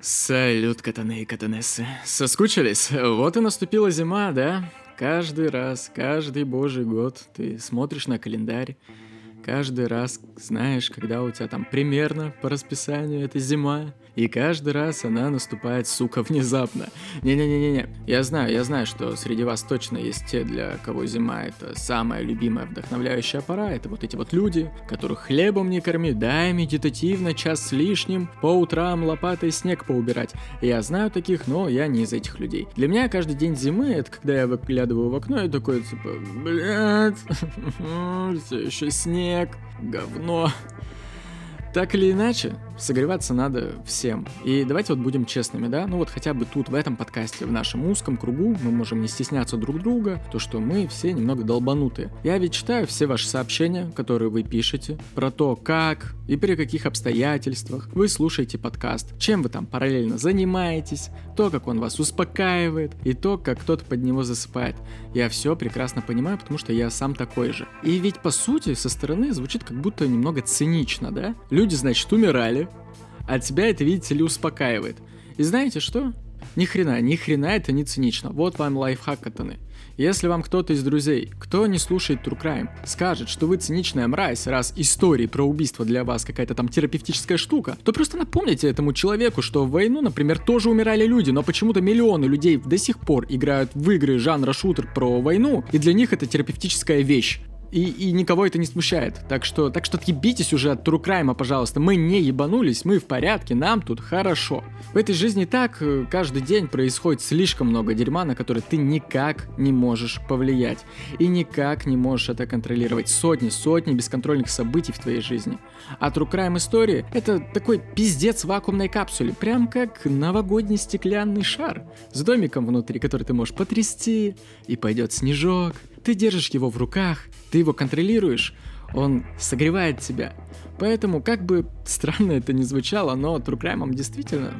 Салют, катаны и катанессы. Соскучились? Вот и наступила зима, да? Каждый раз, каждый божий год ты смотришь на календарь, каждый раз знаешь, когда у тебя там примерно по расписанию эта зима, и каждый раз она наступает, сука, внезапно. Не-не-не-не-не. Я знаю, я знаю, что среди вас точно есть те, для кого зима это самая любимая вдохновляющая пора. Это вот эти вот люди, которых хлебом не корми, дай медитативно час с лишним, по утрам лопатой снег поубирать. Я знаю таких, но я не из этих людей. Для меня каждый день зимы, это когда я выглядываю в окно и такой, типа, блядь, все еще снег, говно. Так или иначе, согреваться надо всем. И давайте вот будем честными, да? Ну вот хотя бы тут, в этом подкасте, в нашем узком кругу, мы можем не стесняться друг друга, то, что мы все немного долбанутые. Я ведь читаю все ваши сообщения, которые вы пишете, про то, как и при каких обстоятельствах вы слушаете подкаст, чем вы там параллельно занимаетесь, то, как он вас успокаивает, и то, как кто-то под него засыпает. Я все прекрасно понимаю, потому что я сам такой же. И ведь по сути со стороны звучит как будто немного цинично, да? Люди Люди, значит, умирали, а тебя это, видите ли, успокаивает. И знаете что? Ни хрена, ни хрена это не цинично. Вот вам лайфхак, катаны. Если вам кто-то из друзей, кто не слушает True Crime, скажет, что вы циничная мразь, раз истории про убийство для вас какая-то там терапевтическая штука, то просто напомните этому человеку, что в войну, например, тоже умирали люди, но почему-то миллионы людей до сих пор играют в игры жанра шутер про войну, и для них это терапевтическая вещь. И, и никого это не смущает. Так что, так что отъебитесь уже от true crime а, пожалуйста. Мы не ебанулись, мы в порядке, нам тут хорошо. В этой жизни так э, каждый день происходит слишком много дерьма, на которое ты никак не можешь повлиять. И никак не можешь это контролировать. Сотни, сотни бесконтрольных событий в твоей жизни. А true crime истории — это такой пиздец в вакуумной капсуле. Прям как новогодний стеклянный шар с домиком внутри, который ты можешь потрясти, и пойдет снежок, ты держишь его в руках, ты его контролируешь, он согревает тебя. Поэтому, как бы странно это ни звучало, но True Crime действительно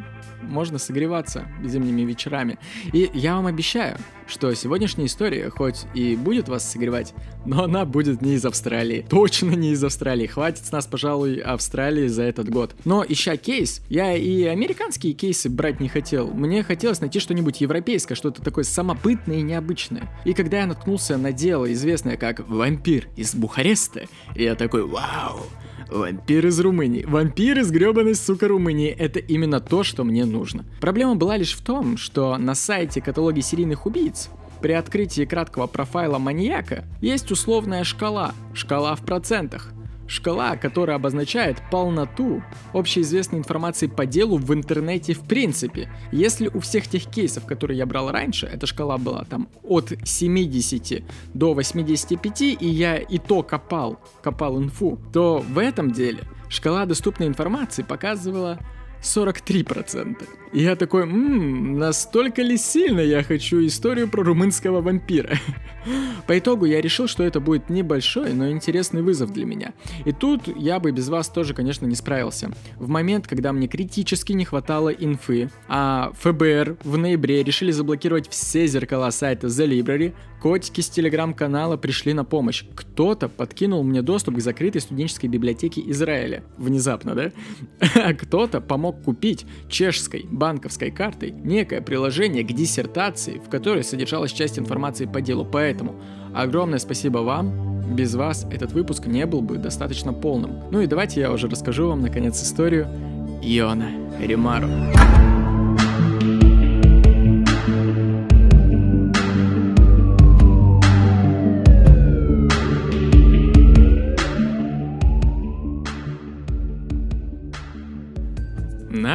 можно согреваться зимними вечерами. И я вам обещаю, что сегодняшняя история хоть и будет вас согревать, но она будет не из Австралии. Точно не из Австралии. Хватит с нас, пожалуй, Австралии за этот год. Но ища кейс, я и американские кейсы брать не хотел. Мне хотелось найти что-нибудь европейское, что-то такое самобытное и необычное. И когда я наткнулся на дело, известное как «Вампир из Бухареста», я такой «Вау!» Вампир из Румынии. Вампир из гребаной, сука, Румынии. Это именно то, что мне нужно. Проблема была лишь в том, что на сайте каталоги серийных убийц при открытии краткого профайла маньяка есть условная шкала, шкала в процентах. Шкала, которая обозначает полноту общеизвестной информации по делу в интернете в принципе. Если у всех тех кейсов, которые я брал раньше, эта шкала была там от 70 до 85, и я и то копал, копал инфу, то в этом деле шкала доступной информации показывала 43%. И я такой, ммм, настолько ли сильно я хочу историю про румынского вампира? По итогу я решил, что это будет небольшой, но интересный вызов для меня. И тут я бы без вас тоже, конечно, не справился. В момент, когда мне критически не хватало инфы, а ФБР в ноябре решили заблокировать все зеркала сайта The Library, котики с телеграм-канала пришли на помощь. Кто-то подкинул мне доступ к закрытой студенческой библиотеке Израиля. Внезапно, да? А кто-то помог купить чешской банковской картой некое приложение к диссертации, в которой содержалась часть информации по делу. Поэтому огромное спасибо вам. Без вас этот выпуск не был бы достаточно полным. Ну и давайте я уже расскажу вам наконец историю Иона Римару.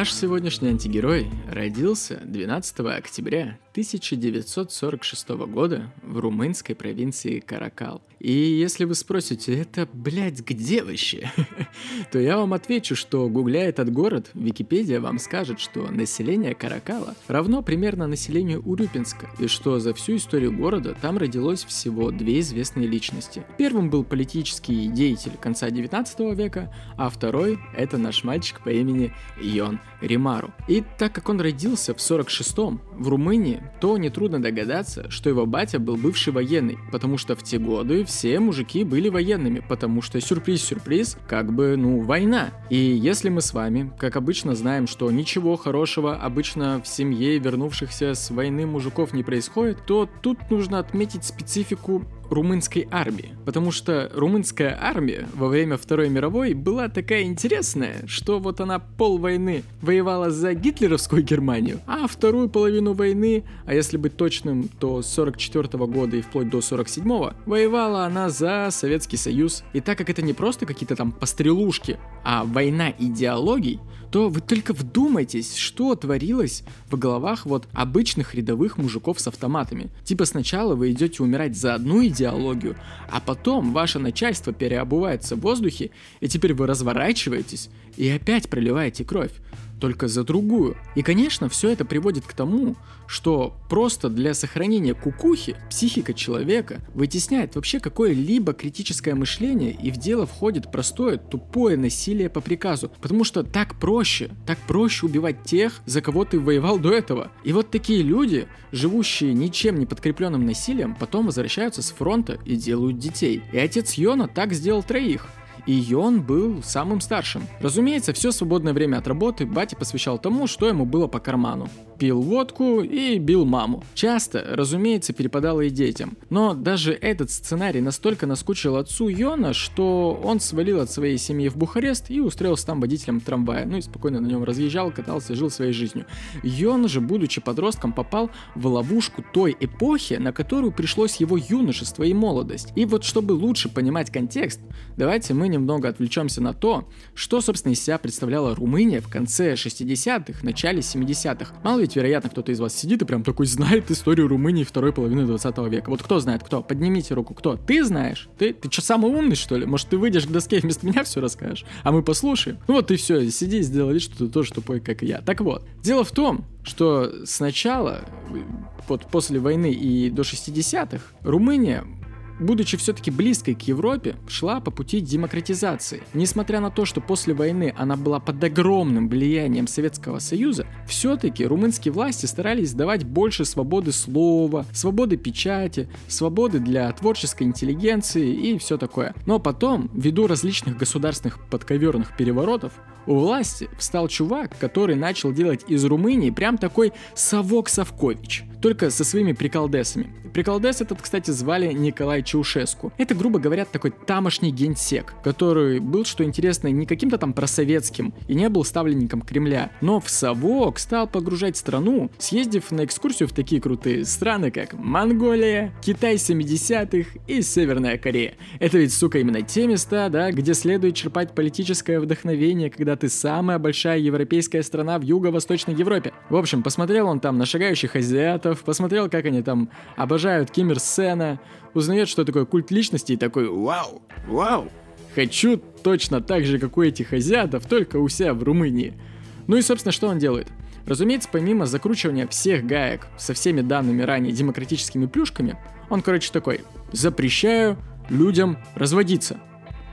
Наш сегодняшний антигерой родился 12 октября 1946 года в румынской провинции Каракал. И если вы спросите, это, блядь, где вообще? То я вам отвечу, что гугляя этот город, Википедия вам скажет, что население Каракала равно примерно населению Урюпинска, и что за всю историю города там родилось всего две известные личности. Первым был политический деятель конца 19 века, а второй — это наш мальчик по имени Йон Римару. И так как он родился в 46-м, в Румынии, то нетрудно догадаться, что его батя был бывший военный, потому что в те годы все мужики были военными, потому что сюрприз-сюрприз, как бы, ну, война. И если мы с вами, как обычно, знаем, что ничего хорошего обычно в семье вернувшихся с войны мужиков не происходит, то тут нужно отметить специфику румынской армии. Потому что румынская армия во время Второй мировой была такая интересная, что вот она пол войны воевала за гитлеровскую Германию, а вторую половину войны, а если быть точным, то с 44 года и вплоть до 47 воевала она за Советский Союз. И так как это не просто какие-то там пострелушки, а война идеологий, то вы только вдумайтесь, что творилось в головах вот обычных рядовых мужиков с автоматами. Типа сначала вы идете умирать за одну идеологию, а потом ваше начальство переобувается в воздухе, и теперь вы разворачиваетесь и опять проливаете кровь только за другую. И, конечно, все это приводит к тому, что просто для сохранения кукухи психика человека вытесняет вообще какое-либо критическое мышление, и в дело входит простое, тупое насилие по приказу. Потому что так проще, так проще убивать тех, за кого ты воевал до этого. И вот такие люди, живущие ничем не подкрепленным насилием, потом возвращаются с фронта и делают детей. И отец Йона так сделал троих и Йон был самым старшим. Разумеется, все свободное время от работы батя посвящал тому, что ему было по карману пил водку и бил маму. Часто, разумеется, перепадало и детям. Но даже этот сценарий настолько наскучил отцу Йона, что он свалил от своей семьи в Бухарест и устроился там водителем трамвая. Ну и спокойно на нем разъезжал, катался, жил своей жизнью. Йон же, будучи подростком, попал в ловушку той эпохи, на которую пришлось его юношество и молодость. И вот чтобы лучше понимать контекст, давайте мы немного отвлечемся на то, что, собственно, из себя представляла Румыния в конце 60-х, начале 70-х. Мало ведь ведь, вероятно, кто-то из вас сидит и прям такой знает историю Румынии второй половины 20 века. Вот кто знает, кто? Поднимите руку, кто? Ты знаешь? Ты, ты что, самый умный, что ли? Может, ты выйдешь к доске и вместо меня все расскажешь? А мы послушаем? Ну вот и все, сиди и сделай вид, что ты тоже тупой, как и я. Так вот, дело в том, что сначала, вот после войны и до 60-х, Румыния будучи все-таки близкой к Европе, шла по пути демократизации. Несмотря на то, что после войны она была под огромным влиянием Советского Союза, все-таки румынские власти старались давать больше свободы слова, свободы печати, свободы для творческой интеллигенции и все такое. Но потом, ввиду различных государственных подковерных переворотов, у власти встал чувак, который начал делать из Румынии прям такой совок Савкович, только со своими приколдесами. Приколдес этот, кстати, звали Николай Чаушеску. Это, грубо говоря, такой тамошний генсек, который был, что интересно, не каким-то там просоветским и не был ставленником Кремля, но в совок стал погружать страну, съездив на экскурсию в такие крутые страны, как Монголия, Китай 70-х и Северная Корея. Это ведь, сука, именно те места, да, где следует черпать политическое вдохновение, когда ты самая большая европейская страна в Юго-Восточной Европе. В общем, посмотрел он там на шагающих азиатов, посмотрел, как они там обожают Ким Сена, узнает, что такое культ личности и такой «Вау! Вау! Хочу точно так же, как у этих азиатов, только у себя в Румынии». Ну и, собственно, что он делает? Разумеется, помимо закручивания всех гаек со всеми данными ранее демократическими плюшками, он, короче, такой «Запрещаю людям разводиться».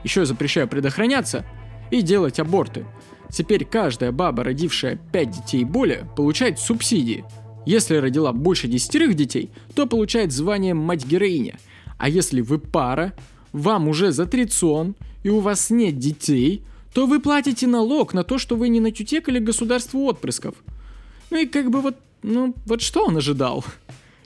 Еще запрещаю предохраняться, и делать аборты. Теперь каждая баба, родившая 5 детей и более, получает субсидии. Если родила больше десятерых детей, то получает звание мать-героиня. А если вы пара, вам уже за трицон и у вас нет детей, то вы платите налог на то, что вы не натютекали государству отпрысков. Ну и как бы вот, ну вот что он ожидал?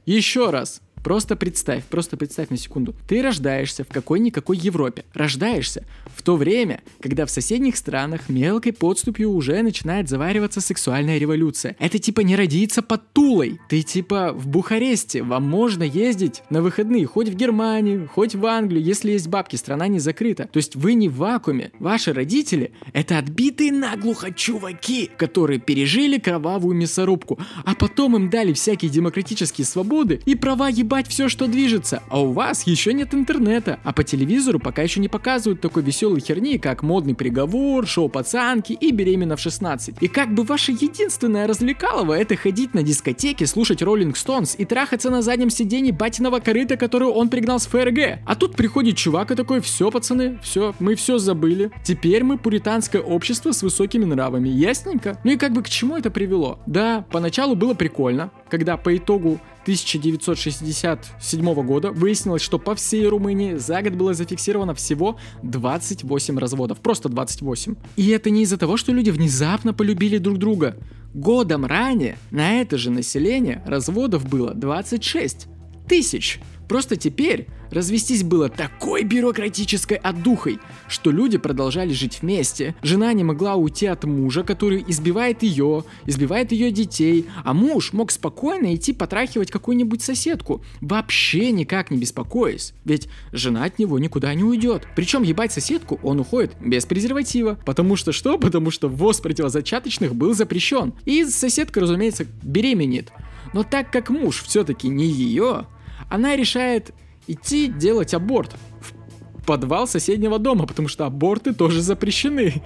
Еще раз, Просто представь, просто представь на секунду. Ты рождаешься в какой-никакой Европе. Рождаешься в то время, когда в соседних странах мелкой подступью уже начинает завариваться сексуальная революция. Это типа не родиться под Тулой. Ты типа в Бухаресте. Вам можно ездить на выходные хоть в Германию, хоть в Англию, если есть бабки, страна не закрыта. То есть вы не в вакууме. Ваши родители — это отбитые наглухо чуваки, которые пережили кровавую мясорубку, а потом им дали всякие демократические свободы и права ебать ебать все, что движется, а у вас еще нет интернета, а по телевизору пока еще не показывают такой веселой херни, как модный приговор, шоу пацанки и беременна в 16. И как бы ваше единственное развлекалово это ходить на дискотеке, слушать Роллинг Стоунс и трахаться на заднем сиденье батиного корыта, которую он пригнал с ФРГ. А тут приходит чувак и такой, все, пацаны, все, мы все забыли. Теперь мы пуританское общество с высокими нравами, ясненько? Ну и как бы к чему это привело? Да, поначалу было прикольно, когда по итогу 1967 года выяснилось, что по всей Румынии за год было зафиксировано всего 28 разводов. Просто 28. И это не из-за того, что люди внезапно полюбили друг друга. Годом ранее на это же население разводов было 26 тысяч. Просто теперь развестись было такой бюрократической отдухой, что люди продолжали жить вместе. Жена не могла уйти от мужа, который избивает ее, избивает ее детей, а муж мог спокойно идти потрахивать какую-нибудь соседку, вообще никак не беспокоясь, ведь жена от него никуда не уйдет. Причем ебать соседку он уходит без презерватива, потому что что? Потому что ввоз противозачаточных был запрещен. И соседка, разумеется, беременеет. Но так как муж все-таки не ее, она решает идти делать аборт в подвал соседнего дома, потому что аборты тоже запрещены.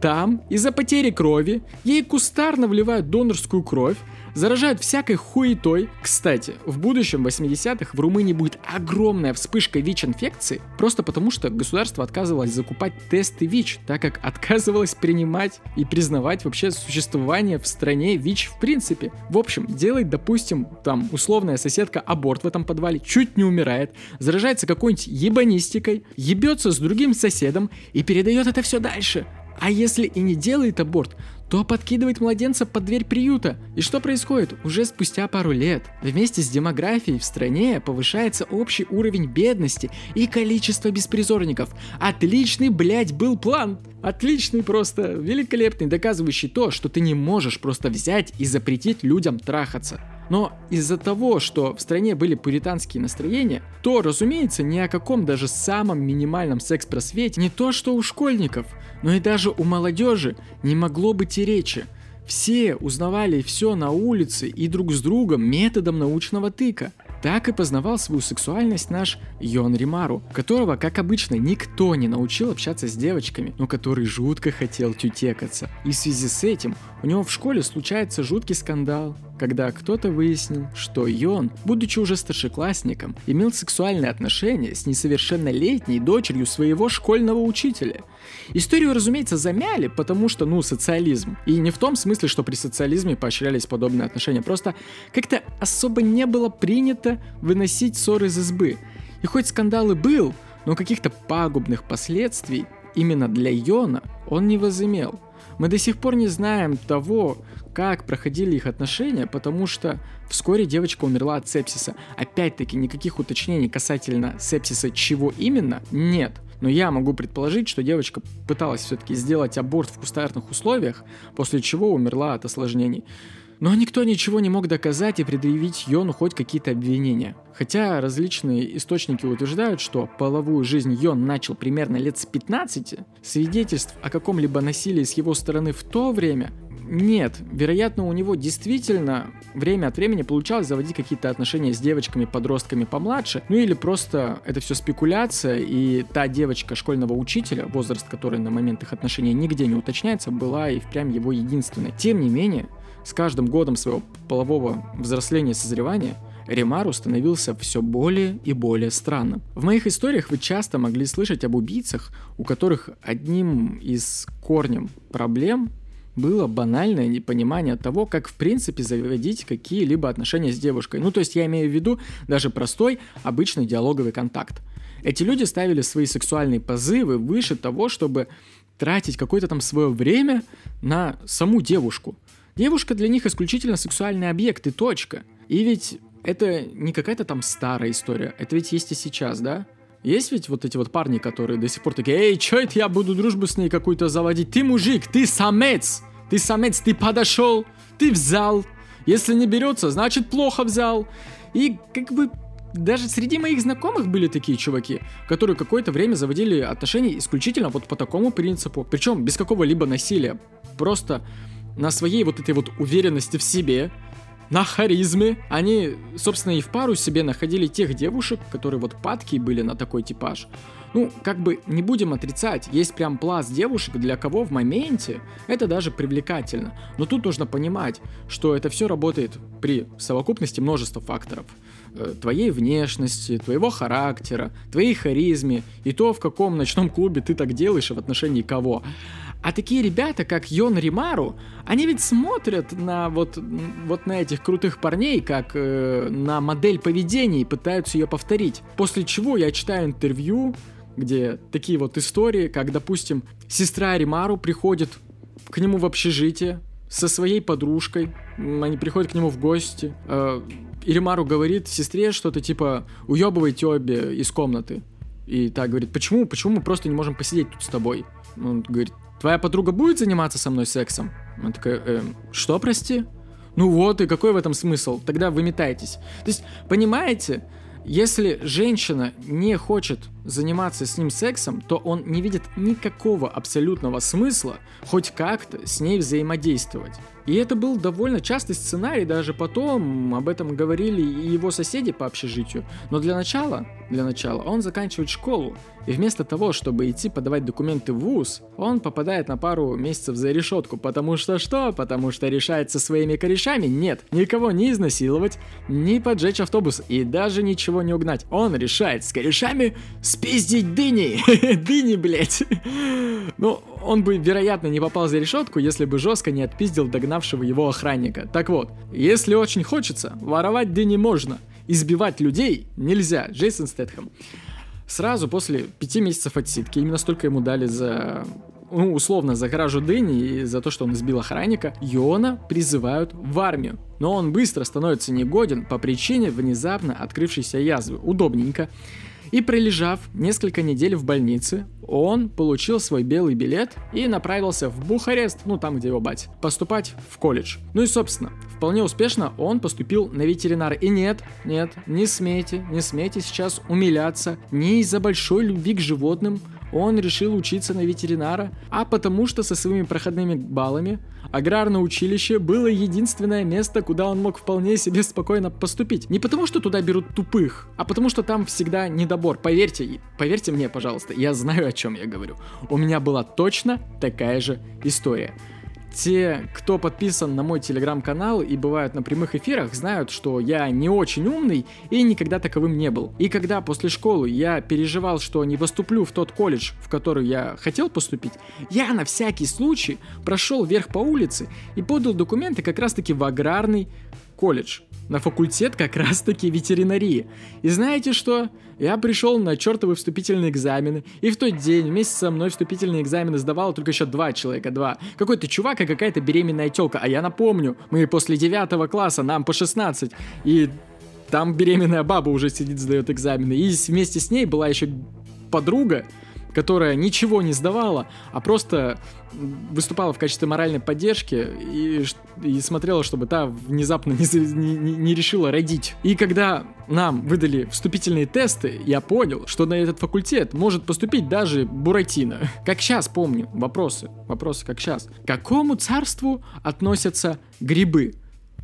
Там из-за потери крови ей кустарно вливают донорскую кровь, заражают всякой хуетой. Кстати, в будущем 80-х в Румынии будет огромная вспышка ВИЧ-инфекции, просто потому что государство отказывалось закупать тесты ВИЧ, так как отказывалось принимать и признавать вообще существование в стране ВИЧ в принципе. В общем, делает, допустим, там условная соседка аборт в этом подвале, чуть не умирает, заражается какой-нибудь ебанистикой, ебется с другим соседом и передает это все дальше. А если и не делает аборт, то подкидывает младенца под дверь приюта. И что происходит? Уже спустя пару лет вместе с демографией в стране повышается общий уровень бедности и количество беспризорников. Отличный, блядь, был план. Отличный просто, великолепный, доказывающий то, что ты не можешь просто взять и запретить людям трахаться. Но из-за того, что в стране были пуританские настроения, то, разумеется, ни о каком даже самом минимальном секс-просвете не то что у школьников, но и даже у молодежи не могло быть и речи. Все узнавали все на улице и друг с другом методом научного тыка. Так и познавал свою сексуальность наш Йон Римару, которого, как обычно, никто не научил общаться с девочками, но который жутко хотел тютекаться. И в связи с этим у него в школе случается жуткий скандал, когда кто-то выяснил, что Йон, будучи уже старшеклассником, имел сексуальные отношения с несовершеннолетней дочерью своего школьного учителя. Историю, разумеется, замяли, потому что, ну, социализм. И не в том смысле, что при социализме поощрялись подобные отношения, просто как-то особо не было принято выносить ссоры из избы. И хоть скандал и был, но каких-то пагубных последствий именно для Йона он не возымел. Мы до сих пор не знаем того, как проходили их отношения, потому что вскоре девочка умерла от сепсиса. Опять-таки, никаких уточнений касательно сепсиса чего именно нет. Но я могу предположить, что девочка пыталась все-таки сделать аборт в кустарных условиях, после чего умерла от осложнений. Но никто ничего не мог доказать и предъявить Йону хоть какие-то обвинения. Хотя различные источники утверждают, что половую жизнь Йон начал примерно лет с 15, свидетельств о каком-либо насилии с его стороны в то время нет, вероятно, у него действительно время от времени получалось заводить какие-то отношения с девочками, подростками помладше, ну или просто это все спекуляция, и та девочка школьного учителя, возраст которой на момент их отношений нигде не уточняется, была и впрямь его единственной. Тем не менее, с каждым годом своего полового взросления и созревания Ремару становился все более и более странным. В моих историях вы часто могли слышать об убийцах, у которых одним из корнем проблем было банальное непонимание того, как в принципе заводить какие-либо отношения с девушкой. Ну, то есть я имею в виду даже простой, обычный диалоговый контакт. Эти люди ставили свои сексуальные позывы выше того, чтобы тратить какое-то там свое время на саму девушку. Девушка для них исключительно сексуальный объект и точка. И ведь это не какая-то там старая история, это ведь есть и сейчас, да? Есть ведь вот эти вот парни, которые до сих пор такие, эй, чё это я буду дружбу с ней какую-то заводить? Ты мужик, ты самец! Ты самец, ты подошел, ты взял. Если не берется, значит плохо взял. И как бы даже среди моих знакомых были такие чуваки, которые какое-то время заводили отношения исключительно вот по такому принципу. Причем без какого-либо насилия. Просто на своей вот этой вот уверенности в себе, на харизме. Они, собственно, и в пару себе находили тех девушек, которые вот падки были на такой типаж. Ну, как бы не будем отрицать, есть прям пласт девушек, для кого в моменте это даже привлекательно. Но тут нужно понимать, что это все работает при совокупности множества факторов. Э, твоей внешности, твоего характера, твоей харизме и то, в каком ночном клубе ты так делаешь и в отношении кого. А такие ребята, как Йон Римару, они ведь смотрят на вот, вот на этих крутых парней, как э, на модель поведения и пытаются ее повторить. После чего я читаю интервью, где такие вот истории, как, допустим, сестра Римару приходит к нему в общежитие со своей подружкой, они приходят к нему в гости, э, и Римару говорит сестре что-то типа «уебывайте обе из комнаты». И так говорит, почему, почему мы просто не можем посидеть тут с тобой? Он говорит, твоя подруга будет заниматься со мной сексом? Она такая, э, что, прости? Ну вот, и какой в этом смысл? Тогда выметайтесь. То есть, понимаете, если женщина не хочет заниматься с ним сексом, то он не видит никакого абсолютного смысла хоть как-то с ней взаимодействовать. И это был довольно частый сценарий, даже потом об этом говорили и его соседи по общежитию. Но для начала, для начала он заканчивает школу, и вместо того, чтобы идти подавать документы в ВУЗ, он попадает на пару месяцев за решетку, потому что что? Потому что решает со своими корешами? Нет, никого не изнасиловать, не поджечь автобус и даже ничего не угнать. Он решает с корешами спиздить дыни. дыни, блять. Ну, он бы, вероятно, не попал за решетку, если бы жестко не отпиздил догнавшего его охранника. Так вот, если очень хочется, воровать дыни можно. Избивать людей нельзя. Джейсон Стэтхэм. Сразу после пяти месяцев отсидки, именно столько ему дали за ну, условно, за кражу дыни и за то, что он избил охранника, Йона призывают в армию. Но он быстро становится негоден по причине внезапно открывшейся язвы. Удобненько. И пролежав несколько недель в больнице, он получил свой белый билет и направился в Бухарест, ну там, где его бать, поступать в колледж. Ну и, собственно, вполне успешно он поступил на ветеринара. И нет, нет, не смейте, не смейте сейчас умиляться не из-за большой любви к животным, он решил учиться на ветеринара, а потому что со своими проходными баллами аграрное училище было единственное место, куда он мог вполне себе спокойно поступить. Не потому что туда берут тупых, а потому что там всегда недобор. Поверьте, поверьте мне, пожалуйста, я знаю, о чем я говорю. У меня была точно такая же история. Те, кто подписан на мой телеграм-канал и бывают на прямых эфирах, знают, что я не очень умный и никогда таковым не был. И когда после школы я переживал, что не поступлю в тот колледж, в который я хотел поступить, я на всякий случай прошел вверх по улице и подал документы как раз-таки в аграрный колледж, на факультет как раз-таки ветеринарии. И знаете что? Я пришел на чертовы вступительные экзамены, и в тот день вместе со мной вступительные экзамены сдавало только еще два человека, два. Какой-то чувак и какая-то беременная телка. А я напомню, мы после девятого класса, нам по 16, и там беременная баба уже сидит, сдает экзамены. И вместе с ней была еще подруга, которая ничего не сдавала, а просто выступала в качестве моральной поддержки и, и смотрела, чтобы та внезапно не, не, не решила родить. И когда нам выдали вступительные тесты, я понял, что на этот факультет может поступить даже Буратино. Как сейчас помню, вопросы, вопросы как сейчас. К какому царству относятся грибы?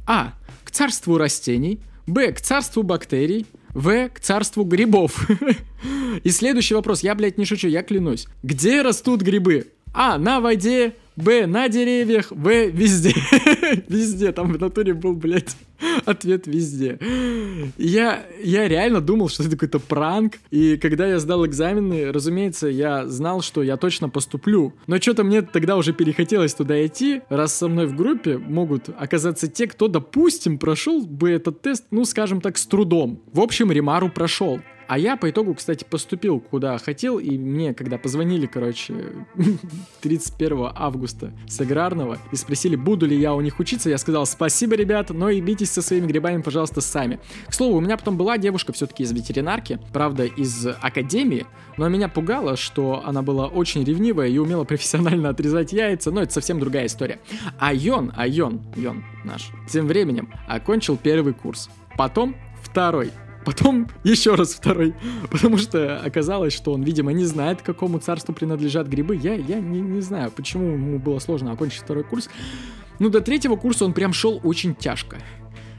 А. К царству растений. Б. К царству бактерий. В. К царству грибов. И следующий вопрос, я, блядь, не шучу, я клянусь. Где растут грибы? А. На воде. Б. На деревьях. В. Везде. везде. Там в натуре был, блядь, ответ везде. Я, я реально думал, что это какой-то пранк. И когда я сдал экзамены, разумеется, я знал, что я точно поступлю. Но что-то мне тогда уже перехотелось туда идти, раз со мной в группе могут оказаться те, кто, допустим, прошел бы этот тест, ну, скажем так, с трудом. В общем, Римару прошел. А я по итогу, кстати, поступил куда хотел, и мне, когда позвонили, короче, 31 августа с аграрного и спросили, буду ли я у них учиться, я сказал, спасибо, ребята, но и битесь со своими грибами, пожалуйста, сами. К слову, у меня потом была девушка все-таки из ветеринарки, правда, из академии, но меня пугало, что она была очень ревнивая и умела профессионально отрезать яйца, но это совсем другая история. А Йон, а Йон, Йон наш, тем временем окончил первый курс. Потом второй, Потом еще раз второй, потому что оказалось, что он, видимо, не знает, какому царству принадлежат грибы. Я, я не, не знаю, почему ему было сложно окончить второй курс. Ну, до третьего курса он прям шел очень тяжко.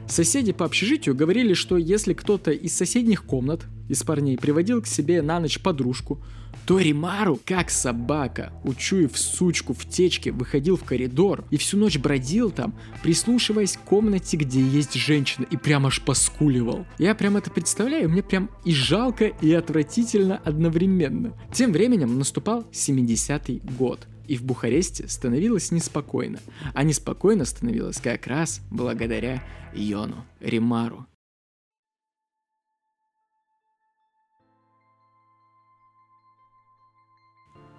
Соседи по общежитию говорили, что если кто-то из соседних комнат, из парней, приводил к себе на ночь подружку, то Римару, как собака, учуяв сучку в течке, выходил в коридор и всю ночь бродил там, прислушиваясь к комнате, где есть женщина, и прям аж поскуливал. Я прям это представляю, мне прям и жалко, и отвратительно одновременно. Тем временем наступал 70-й год. И в Бухаресте становилось неспокойно. А неспокойно становилось как раз благодаря Йону Римару.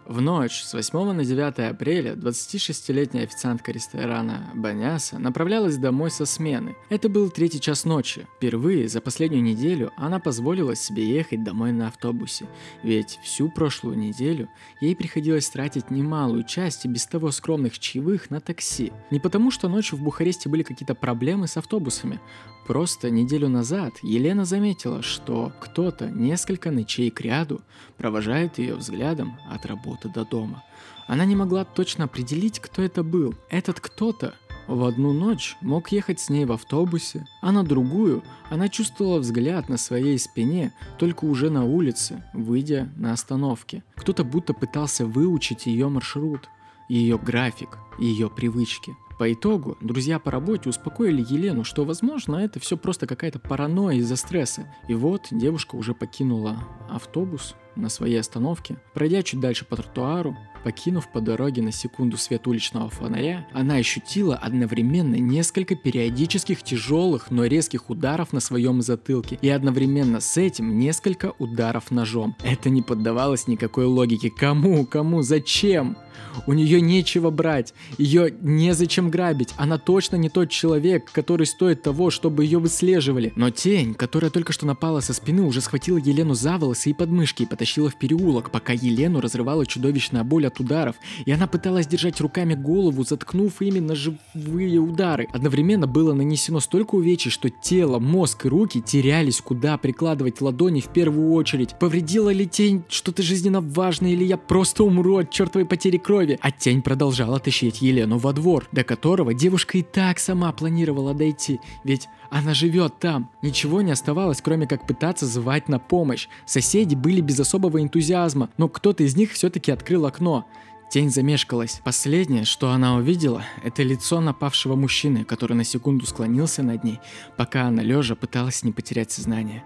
В ночь с 8 на 9 апреля 26-летняя официантка ресторана Баняса направлялась домой со смены. Это был третий час ночи. Впервые за последнюю неделю она позволила себе ехать домой на автобусе, ведь всю прошлую неделю ей приходилось тратить немалую часть и без того скромных чаевых на такси. Не потому, что ночью в Бухаресте были какие-то проблемы с автобусами, Просто неделю назад Елена заметила, что кто-то несколько ночей к ряду провожает ее взглядом от работы до дома. Она не могла точно определить, кто это был. Этот кто-то в одну ночь мог ехать с ней в автобусе, а на другую она чувствовала взгляд на своей спине только уже на улице, выйдя на остановке. Кто-то будто пытался выучить ее маршрут, ее график, ее привычки – по итогу, друзья по работе успокоили Елену, что, возможно, это все просто какая-то паранойя из-за стресса. И вот девушка уже покинула автобус на своей остановке. Пройдя чуть дальше по тротуару, покинув по дороге на секунду свет уличного фонаря, она ощутила одновременно несколько периодических тяжелых, но резких ударов на своем затылке и одновременно с этим несколько ударов ножом. Это не поддавалось никакой логике. Кому? Кому? Зачем? У нее нечего брать, ее незачем грабить, она точно не тот человек, который стоит того, чтобы ее выслеживали. Но тень, которая только что напала со спины, уже схватила Елену за волосы и подмышки и потащила в переулок, пока Елену разрывала чудовищная боль от ударов, и она пыталась держать руками голову, заткнув именно живые удары. Одновременно было нанесено столько увечий, что тело, мозг и руки терялись, куда прикладывать ладони в первую очередь. Повредила ли тень что-то жизненно важное, или я просто умру от чертовой потери крови? А тень продолжала тащить Елену во двор, до которого девушка и так сама планировала дойти, ведь она живет там. Ничего не оставалось, кроме как пытаться звать на помощь. Соседи были без особого энтузиазма, но кто-то из них все-таки открыл окно. Тень замешкалась. Последнее, что она увидела, это лицо напавшего мужчины, который на секунду склонился над ней, пока она лежа пыталась не потерять сознание.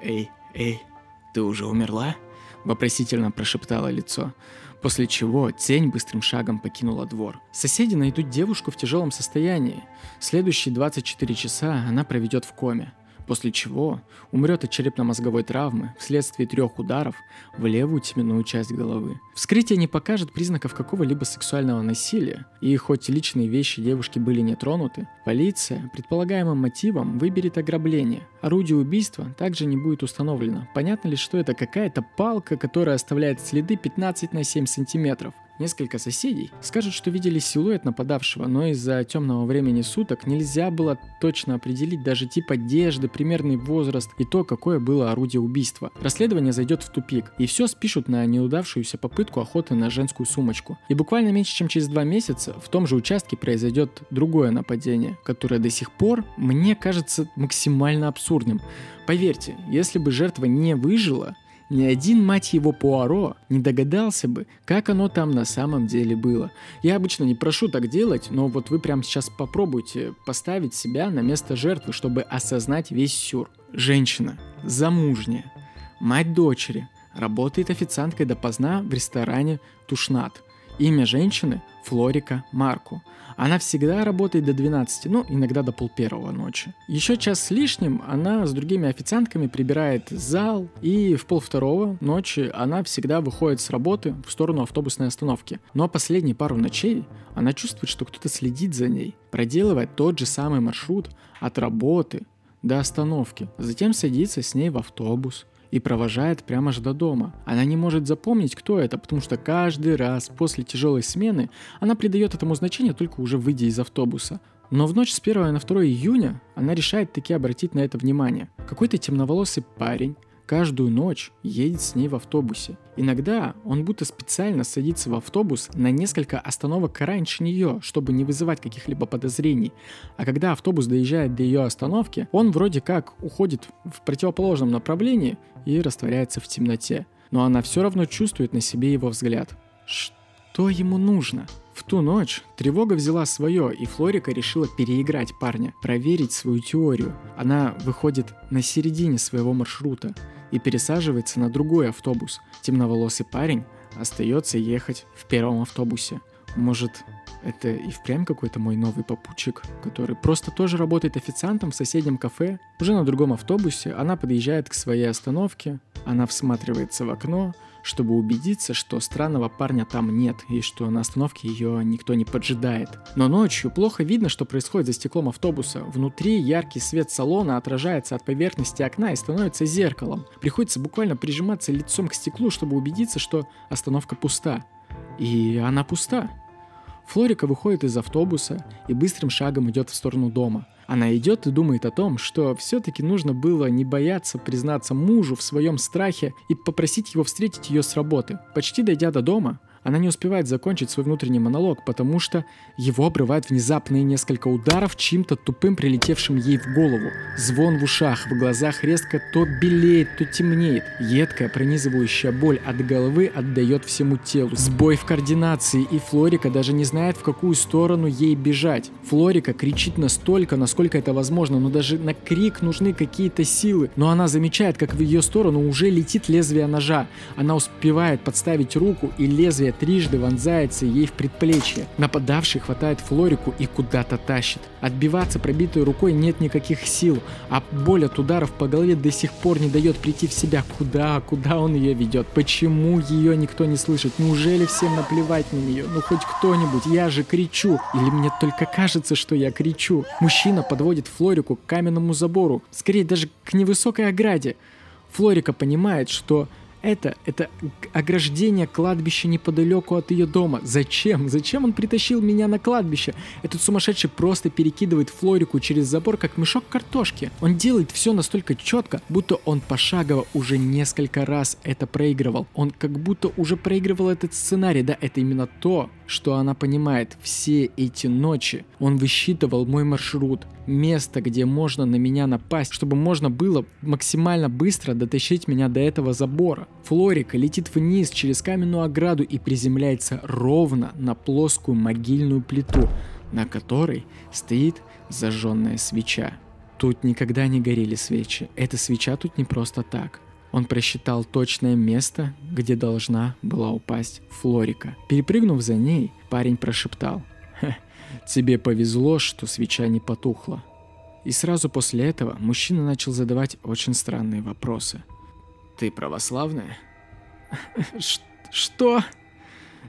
«Эй, эй, ты уже умерла?» – вопросительно прошептало лицо после чего тень быстрым шагом покинула двор. Соседи найдут девушку в тяжелом состоянии. Следующие 24 часа она проведет в коме после чего умрет от черепно-мозговой травмы вследствие трех ударов в левую теменную часть головы. Вскрытие не покажет признаков какого-либо сексуального насилия, и хоть личные вещи девушки были не тронуты, полиция предполагаемым мотивом выберет ограбление. Орудие убийства также не будет установлено. Понятно ли, что это какая-то палка, которая оставляет следы 15 на 7 сантиметров? Несколько соседей скажут, что видели силуэт нападавшего, но из-за темного времени суток нельзя было точно определить даже тип одежды, примерный возраст и то, какое было орудие убийства. Расследование зайдет в тупик, и все спишут на неудавшуюся попытку охоты на женскую сумочку. И буквально меньше чем через два месяца в том же участке произойдет другое нападение, которое до сих пор мне кажется максимально абсурдным. Поверьте, если бы жертва не выжила, ни один, мать его, Пуаро не догадался бы, как оно там на самом деле было. Я обычно не прошу так делать, но вот вы прямо сейчас попробуйте поставить себя на место жертвы, чтобы осознать весь сюр. Женщина, замужняя, мать дочери, работает официанткой допоздна в ресторане «Тушнат». Имя женщины – Флорика Марку. Она всегда работает до 12, ну, иногда до пол первого ночи. Еще час с лишним она с другими официантками прибирает зал, и в пол второго ночи она всегда выходит с работы в сторону автобусной остановки. Но последние пару ночей она чувствует, что кто-то следит за ней, проделывая тот же самый маршрут от работы до остановки. Затем садится с ней в автобус, и провожает прямо же до дома. Она не может запомнить, кто это, потому что каждый раз после тяжелой смены она придает этому значение только уже выйдя из автобуса. Но в ночь с 1 на 2 июня она решает таки обратить на это внимание. Какой-то темноволосый парень каждую ночь едет с ней в автобусе. Иногда он будто специально садится в автобус на несколько остановок раньше нее, чтобы не вызывать каких-либо подозрений. А когда автобус доезжает до ее остановки, он вроде как уходит в противоположном направлении и растворяется в темноте. Но она все равно чувствует на себе его взгляд. Что ему нужно? В ту ночь тревога взяла свое, и Флорика решила переиграть парня, проверить свою теорию. Она выходит на середине своего маршрута и пересаживается на другой автобус. Темноволосый парень остается ехать в первом автобусе. Может, это и впрямь какой-то мой новый попутчик, который просто тоже работает официантом в соседнем кафе. Уже на другом автобусе она подъезжает к своей остановке, она всматривается в окно, чтобы убедиться, что странного парня там нет и что на остановке ее никто не поджидает. Но ночью плохо видно, что происходит за стеклом автобуса. Внутри яркий свет салона отражается от поверхности окна и становится зеркалом. Приходится буквально прижиматься лицом к стеклу, чтобы убедиться, что остановка пуста. И она пуста. Флорика выходит из автобуса и быстрым шагом идет в сторону дома. Она идет и думает о том, что все-таки нужно было не бояться признаться мужу в своем страхе и попросить его встретить ее с работы. Почти дойдя до дома, она не успевает закончить свой внутренний монолог, потому что его обрывают внезапные несколько ударов чьим-то тупым прилетевшим ей в голову. Звон в ушах, в глазах резко то белеет, то темнеет. Едкая пронизывающая боль от головы отдает всему телу. Сбой в координации, и Флорика даже не знает, в какую сторону ей бежать. Флорика кричит настолько, насколько это возможно, но даже на крик нужны какие-то силы. Но она замечает, как в ее сторону уже летит лезвие ножа. Она успевает подставить руку, и лезвие трижды вонзается ей в предплечье. Нападавший хватает Флорику и куда-то тащит. Отбиваться пробитой рукой нет никаких сил, а боль от ударов по голове до сих пор не дает прийти в себя. Куда, куда он ее ведет? Почему ее никто не слышит? Неужели всем наплевать на нее? Ну хоть кто-нибудь, я же кричу. Или мне только кажется, что я кричу? Мужчина подводит Флорику к каменному забору, скорее даже к невысокой ограде. Флорика понимает, что это, это ограждение кладбища неподалеку от ее дома. Зачем? Зачем он притащил меня на кладбище? Этот сумасшедший просто перекидывает Флорику через забор, как мешок картошки. Он делает все настолько четко, будто он пошагово уже несколько раз это проигрывал. Он как будто уже проигрывал этот сценарий. Да, это именно то, что она понимает. Все эти ночи он высчитывал мой маршрут, место, где можно на меня напасть, чтобы можно было максимально быстро дотащить меня до этого забора. Флорика летит вниз через каменную ограду и приземляется ровно на плоскую могильную плиту, на которой стоит зажженная свеча. Тут никогда не горели свечи. Эта свеча тут не просто так. Он просчитал точное место, где должна была упасть Флорика. Перепрыгнув за ней, парень прошептал. «Тебе повезло, что свеча не потухла». И сразу после этого мужчина начал задавать очень странные вопросы. «Ты православная?» «Что?»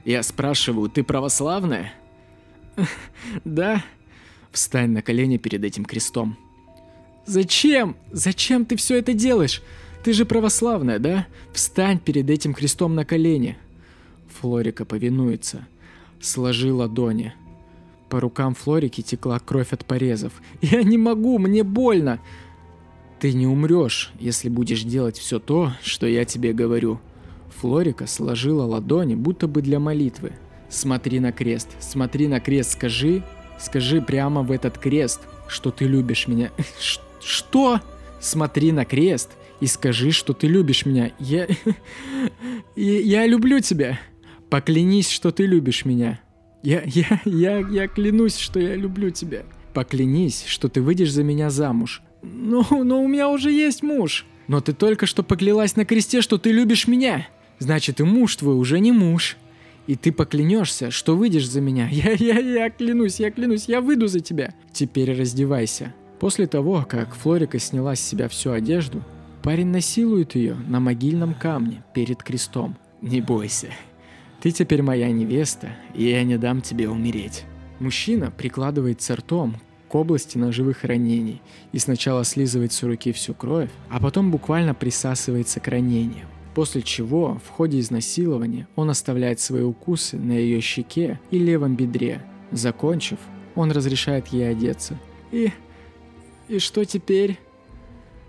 «Я спрашиваю, ты православная?» «Да». «Встань на колени перед этим крестом». «Зачем? Зачем ты все это делаешь? Ты же православная, да? Встань перед этим крестом на колени. Флорика повинуется. Сложи ладони. По рукам Флорики текла кровь от порезов. Я не могу, мне больно. Ты не умрешь, если будешь делать все то, что я тебе говорю. Флорика сложила ладони, будто бы для молитвы. Смотри на крест, смотри на крест, скажи, скажи прямо в этот крест, что ты любишь меня. Что? Смотри на крест и скажи, что ты любишь меня. Я... я люблю тебя. Поклянись, что ты любишь меня. Я, я, я, я клянусь, что я люблю тебя. Поклянись, что ты выйдешь за меня замуж. Ну, но у меня уже есть муж. Но ты только что поклялась на кресте, что ты любишь меня. Значит, и муж твой уже не муж. И ты поклянешься, что выйдешь за меня. Я, я, я клянусь, я клянусь, я выйду за тебя. Теперь раздевайся. После того, как Флорика сняла с себя всю одежду, Парень насилует ее на могильном камне перед крестом. Не бойся. Ты теперь моя невеста, и я не дам тебе умереть. Мужчина прикладывается ртом области ножевых ранений и сначала слизывает с руки всю кровь, а потом буквально присасывается к ранениям. После чего в ходе изнасилования он оставляет свои укусы на ее щеке и левом бедре. Закончив, он разрешает ей одеться. И... и что теперь?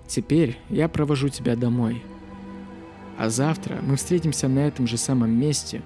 Теперь я провожу тебя домой. А завтра мы встретимся на этом же самом месте,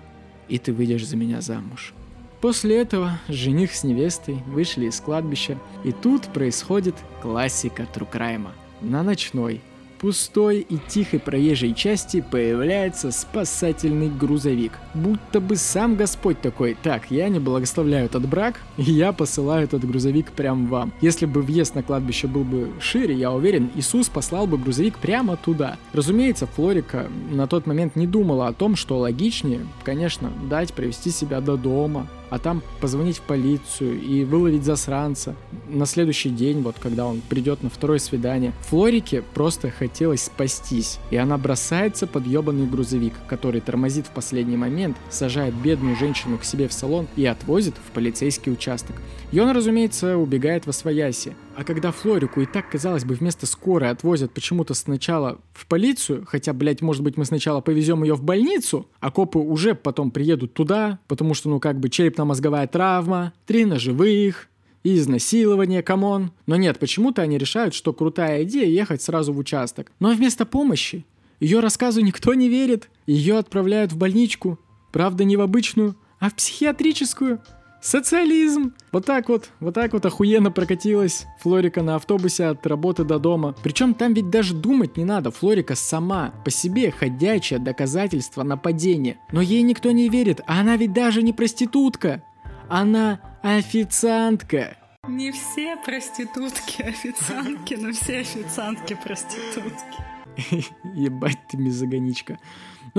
и ты выйдешь за меня замуж. После этого жених с невестой вышли из кладбища, и тут происходит классика Трукрайма. На ночной, пустой и тихой проезжей части появляется спасательный грузовик. Будто бы сам Господь такой, так, я не благословляю этот брак, и я посылаю этот грузовик прямо вам. Если бы въезд на кладбище был бы шире, я уверен, Иисус послал бы грузовик прямо туда. Разумеется, Флорика на тот момент не думала о том, что логичнее, конечно, дать привести себя до дома, а там позвонить в полицию и выловить засранца на следующий день, вот когда он придет на второе свидание. Флорике просто хотелось спастись, и она бросается под ебаный грузовик, который тормозит в последний момент, сажает бедную женщину к себе в салон и отвозит в полицейский участок. И он, разумеется, убегает во свояси. А когда Флорику и так, казалось бы, вместо скорой отвозят почему-то сначала в полицию, хотя, блядь, может быть, мы сначала повезем ее в больницу, а копы уже потом приедут туда, потому что, ну, как бы, черепно-мозговая травма, три ножевых, и изнасилование, come on. Но нет, почему-то они решают, что крутая идея ехать сразу в участок. Но вместо помощи ее рассказу никто не верит. Ее отправляют в больничку. Правда, не в обычную, а в психиатрическую. Социализм! Вот так вот, вот так вот охуенно прокатилась Флорика на автобусе от работы до дома. Причем там ведь даже думать не надо, Флорика сама по себе ходячее доказательство нападения. Но ей никто не верит, а она ведь даже не проститутка. Она официантка. Не все проститутки официантки, но все официантки проститутки. Ебать ты мизогоничка.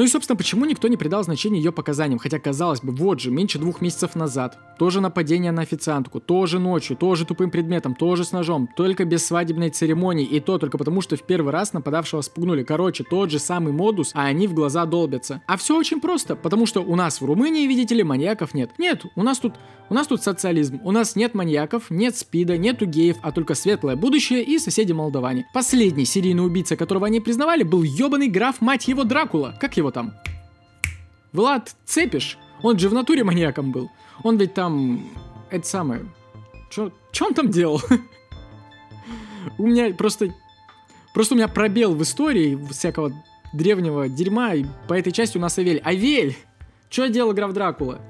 Ну и, собственно, почему никто не придал значения ее показаниям? Хотя, казалось бы, вот же, меньше двух месяцев назад. Тоже нападение на официантку, тоже ночью, тоже тупым предметом, тоже с ножом, только без свадебной церемонии. И то только потому, что в первый раз нападавшего спугнули. Короче, тот же самый модус, а они в глаза долбятся. А все очень просто, потому что у нас в Румынии, видите ли, маньяков нет. Нет, у нас тут, у нас тут социализм. У нас нет маньяков, нет спида, нету геев, а только светлое будущее и соседи молдаване. Последний серийный убийца, которого они признавали, был ебаный граф, мать его, Дракула. Как его там? Влад Цепиш. Он же в натуре маньяком был. Он ведь там... Это самое... Чё, чё он там делал? у меня просто... Просто у меня пробел в истории всякого древнего дерьма, и по этой части у нас Авель. Авель! Чё делал граф Дракула?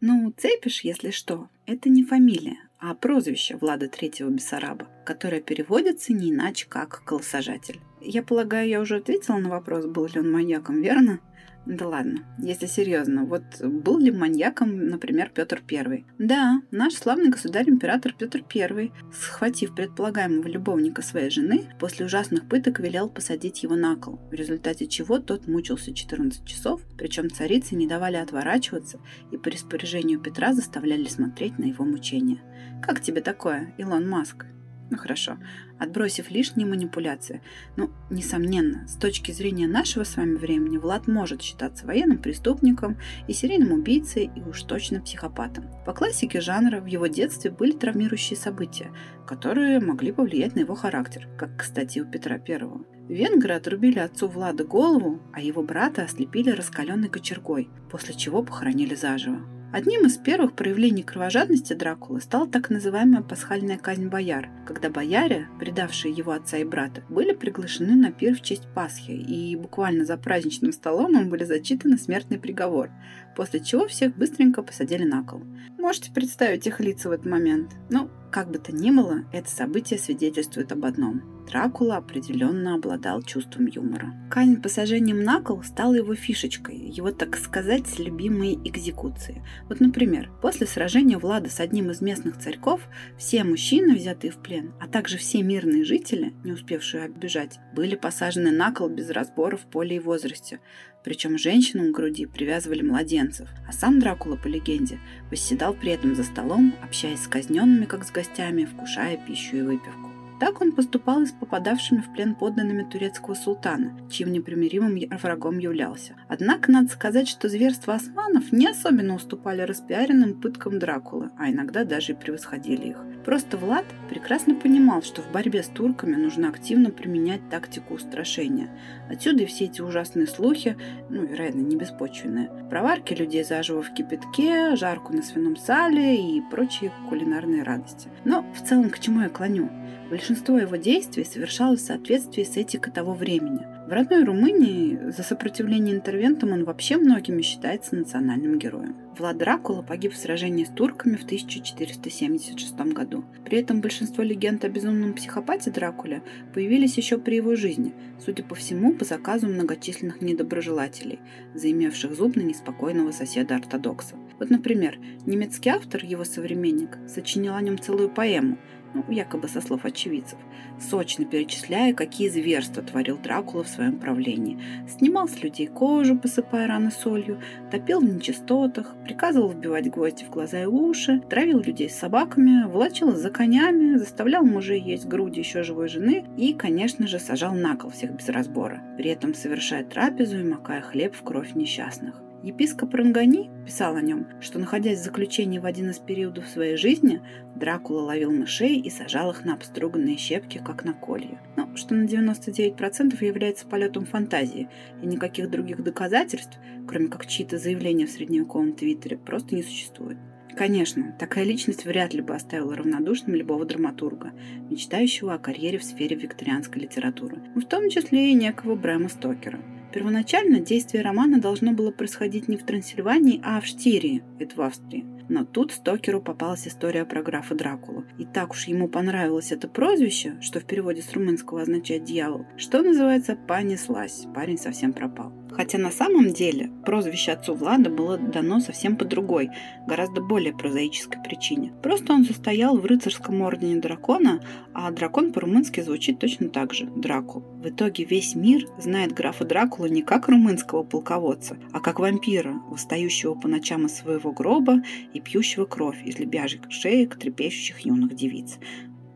Ну, Цепиш, если что, это не фамилия, а прозвище Влада Третьего Бессараба, которое переводится не иначе, как «колосажатель». Я полагаю, я уже ответила на вопрос, был ли он маньяком, верно? Да ладно, если серьезно, вот был ли маньяком, например, Петр I? Да, наш славный государь-император Петр I, схватив предполагаемого любовника своей жены, после ужасных пыток велел посадить его на кол, в результате чего тот мучился 14 часов, причем царицы не давали отворачиваться и по распоряжению Петра заставляли смотреть на его мучения. Как тебе такое, Илон Маск? Ну хорошо, отбросив лишние манипуляции. Ну, несомненно, с точки зрения нашего с вами времени, Влад может считаться военным преступником и серийным убийцей, и уж точно психопатом. По классике жанра в его детстве были травмирующие события, которые могли повлиять на его характер, как, кстати, у Петра Первого. Венгры отрубили отцу Влада голову, а его брата ослепили раскаленной кочергой, после чего похоронили заживо. Одним из первых проявлений кровожадности Дракулы стала так называемая пасхальная казнь бояр, когда бояре, предавшие его отца и брата, были приглашены на пир в честь Пасхи, и буквально за праздничным столом им были зачитаны смертный приговор, после чего всех быстренько посадили на кол. Можете представить их лица в этот момент? Ну, как бы то ни было, это событие свидетельствует об одном – Дракула определенно обладал чувством юмора. Казнь посажением на кол стала его фишечкой, его, так сказать, любимой экзекуции. Вот, например, после сражения Влада с одним из местных царьков, все мужчины, взятые в плен, а также все мирные жители, не успевшие оббежать, были посажены на кол без разбора в поле и возрасте. Причем женщинам к груди привязывали младенцев, а сам Дракула, по легенде, восседал при этом за столом, общаясь с казненными, как с гостями, вкушая пищу и выпивку. Так он поступал и с попадавшими в плен подданными турецкого султана, чьим непримиримым врагом являлся. Однако надо сказать, что зверства османов не особенно уступали распиаренным пыткам Дракулы, а иногда даже и превосходили их. Просто Влад прекрасно понимал, что в борьбе с турками нужно активно применять тактику устрашения. Отсюда и все эти ужасные слухи, ну, вероятно, не беспочвенные. Проварки людей заживо в кипятке, жарку на свином сале и прочие кулинарные радости. Но в целом к чему я клоню? Большинство его действий совершалось в соответствии с этикой того времени. В родной Румынии за сопротивление интервентам он вообще многими считается национальным героем. Влад Дракула погиб в сражении с турками в 1476 году. При этом большинство легенд о безумном психопате Дракуле появились еще при его жизни, судя по всему, по заказу многочисленных недоброжелателей, заимевших зуб на неспокойного соседа-ортодокса. Вот, например, немецкий автор, его современник, сочинил о нем целую поэму, ну, якобы со слов очевидцев, сочно перечисляя, какие зверства творил Дракула в своем правлении. Снимал с людей кожу, посыпая раны солью, топил в нечистотах, приказывал вбивать гвозди в глаза и уши, травил людей с собаками, волочил за конями, заставлял мужей есть груди еще живой жены и, конечно же, сажал на кол всех без разбора, при этом совершая трапезу и макая хлеб в кровь несчастных. Епископ Рангани писал о нем, что, находясь в заключении в один из периодов своей жизни, Дракула ловил мышей и сажал их на обструганные щепки, как на колье. Но что на 99% является полетом фантазии, и никаких других доказательств, кроме как чьи-то заявления в средневековом твиттере, просто не существует. Конечно, такая личность вряд ли бы оставила равнодушным любого драматурга, мечтающего о карьере в сфере викторианской литературы, в том числе и некого Брэма Стокера – Первоначально действие романа должно было происходить не в Трансильвании, а в Штирии, это в Австрии. Но тут Стокеру попалась история про графа Дракулу. И так уж ему понравилось это прозвище, что в переводе с румынского означает «дьявол», что называется «понеслась». Парень совсем пропал. Хотя на самом деле прозвище отцу Влада было дано совсем по другой, гораздо более прозаической причине. Просто он состоял в рыцарском ордене дракона, а дракон по-румынски звучит точно так же – Дракул. В итоге весь мир знает графа Дракулу не как румынского полководца, а как вампира, восстающего по ночам из своего гроба и пьющего кровь из лебяжьих шеек трепещущих юных девиц.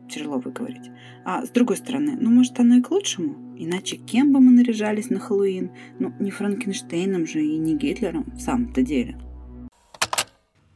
Тяжело выговорить. А с другой стороны, ну может оно и к лучшему? Иначе кем бы мы наряжались на Хэллоуин? Ну, не Франкенштейном же и не Гитлером в самом-то деле.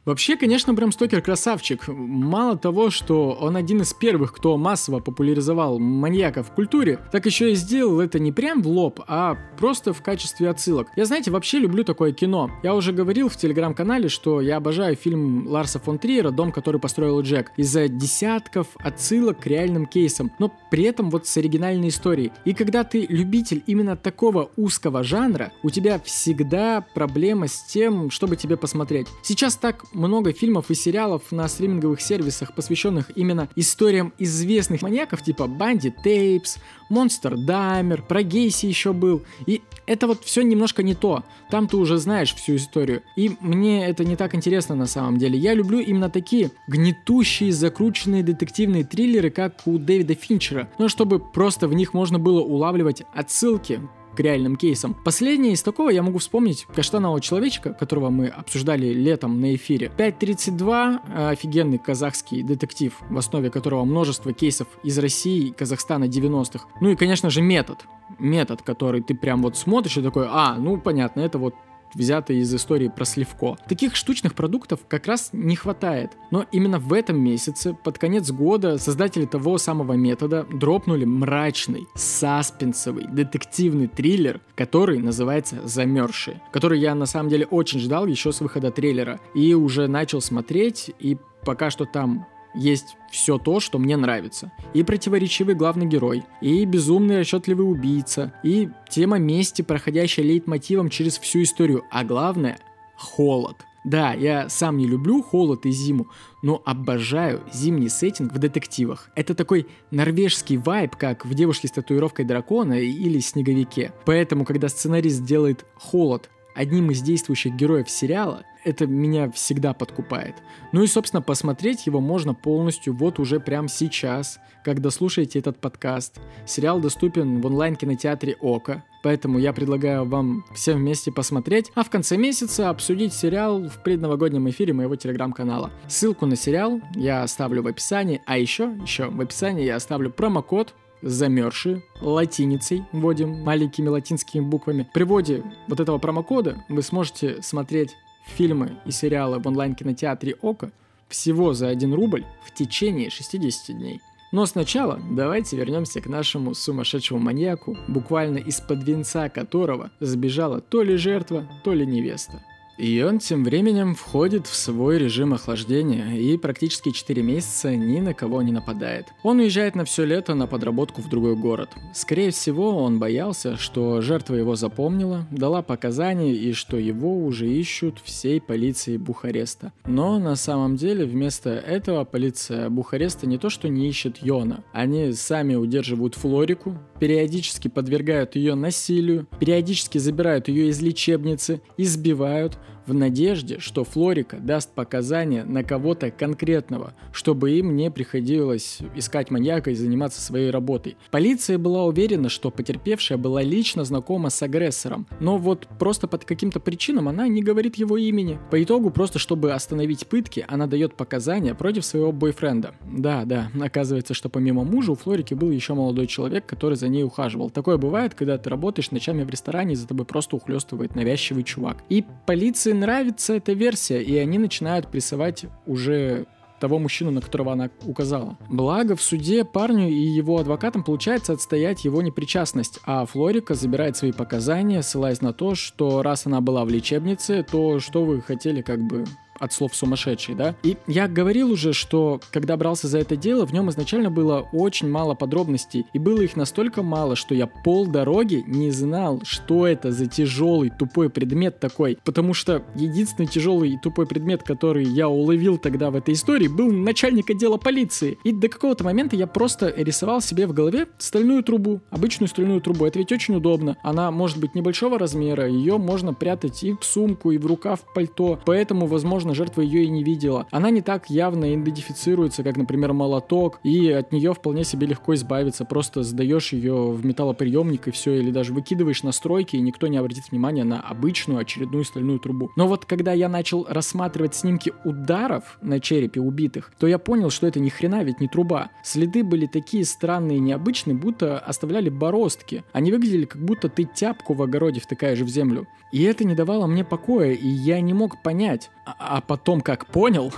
Вообще, конечно, Брэм Стокер красавчик. Мало того, что он один из первых, кто массово популяризовал маньяка в культуре, так еще и сделал это не прям в лоб, а просто в качестве отсылок. Я, знаете, вообще люблю такое кино. Я уже говорил в телеграм-канале, что я обожаю фильм Ларса фон Триера «Дом, который построил Джек» из-за десятков отсылок к реальным кейсам, но при этом вот с оригинальной историей. И когда ты любитель именно такого узкого жанра, у тебя всегда проблема с тем, чтобы тебе посмотреть. Сейчас так много фильмов и сериалов на стриминговых сервисах, посвященных именно историям известных маньяков, типа Банди Тейпс, Монстр Даймер, про Гейси еще был. И это вот все немножко не то. Там ты уже знаешь всю историю. И мне это не так интересно на самом деле. Я люблю именно такие гнетущие, закрученные детективные триллеры, как у Дэвида Финчера. Ну, чтобы просто в них можно было улавливать отсылки реальным кейсам. Последнее из такого я могу вспомнить «Каштанового человечка», которого мы обсуждали летом на эфире. 5.32 – офигенный казахский детектив, в основе которого множество кейсов из России и Казахстана 90-х. Ну и, конечно же, метод. Метод, который ты прям вот смотришь и такой, а, ну понятно, это вот взято из истории про Сливко. Таких штучных продуктов как раз не хватает. Но именно в этом месяце, под конец года, создатели того самого метода дропнули мрачный, саспенсовый, детективный триллер, который называется «Замерзшие», который я на самом деле очень ждал еще с выхода трейлера и уже начал смотреть, и пока что там есть все то, что мне нравится. И противоречивый главный герой, и безумный расчетливый убийца, и тема мести, проходящая лейтмотивом через всю историю, а главное — холод. Да, я сам не люблю холод и зиму, но обожаю зимний сеттинг в детективах. Это такой норвежский вайб, как в «Девушке с татуировкой дракона» или «Снеговике». Поэтому, когда сценарист делает холод одним из действующих героев сериала, это меня всегда подкупает. Ну и, собственно, посмотреть его можно полностью вот уже прямо сейчас, когда слушаете этот подкаст. Сериал доступен в онлайн-кинотеатре Ока, поэтому я предлагаю вам всем вместе посмотреть, а в конце месяца обсудить сериал в предновогоднем эфире моего телеграм-канала. Ссылку на сериал я оставлю в описании, а еще, еще в описании я оставлю промокод замерзшие латиницей вводим маленькими латинскими буквами. При вводе вот этого промокода вы сможете смотреть фильмы и сериалы в онлайн-кинотеатре ОКО всего за 1 рубль в течение 60 дней. Но сначала давайте вернемся к нашему сумасшедшему маньяку, буквально из-под венца которого сбежала то ли жертва, то ли невеста. И он тем временем входит в свой режим охлаждения и практически 4 месяца ни на кого не нападает. Он уезжает на все лето на подработку в другой город. Скорее всего, он боялся, что жертва его запомнила, дала показания и что его уже ищут всей полиции Бухареста. Но на самом деле вместо этого полиция Бухареста не то что не ищет Йона, они сами удерживают Флорику, периодически подвергают ее насилию, периодически забирают ее из лечебницы, избивают, в надежде, что Флорика даст показания на кого-то конкретного, чтобы им не приходилось искать маньяка и заниматься своей работой. Полиция была уверена, что потерпевшая была лично знакома с агрессором, но вот просто под каким-то причинам она не говорит его имени. По итогу, просто чтобы остановить пытки, она дает показания против своего бойфренда. Да, да, оказывается, что помимо мужа у Флорики был еще молодой человек, который за ней ухаживал. Такое бывает, когда ты работаешь ночами в ресторане и за тобой просто ухлестывает навязчивый чувак. И полиции нравится эта версия, и они начинают прессовать уже того мужчину, на которого она указала. Благо, в суде парню и его адвокатам получается отстоять его непричастность, а Флорика забирает свои показания, ссылаясь на то, что раз она была в лечебнице, то что вы хотели как бы от слов сумасшедший, да? И я говорил уже, что когда брался за это дело, в нем изначально было очень мало подробностей, и было их настолько мало, что я пол дороги не знал, что это за тяжелый тупой предмет такой, потому что единственный тяжелый и тупой предмет, который я уловил тогда в этой истории, был начальник отдела полиции. И до какого-то момента я просто рисовал себе в голове стальную трубу, обычную стальную трубу. Это ведь очень удобно. Она может быть небольшого размера, ее можно прятать и в сумку, и в рукав пальто, поэтому, возможно, возможно, жертва ее и не видела. Она не так явно идентифицируется, как, например, молоток, и от нее вполне себе легко избавиться. Просто сдаешь ее в металлоприемник и все, или даже выкидываешь настройки, и никто не обратит внимания на обычную очередную стальную трубу. Но вот когда я начал рассматривать снимки ударов на черепе убитых, то я понял, что это ни хрена ведь не труба. Следы были такие странные и необычные, будто оставляли бороздки. Они выглядели, как будто ты тяпку в огороде втыкаешь в землю. И это не давало мне покоя, и я не мог понять, а, потом как понял,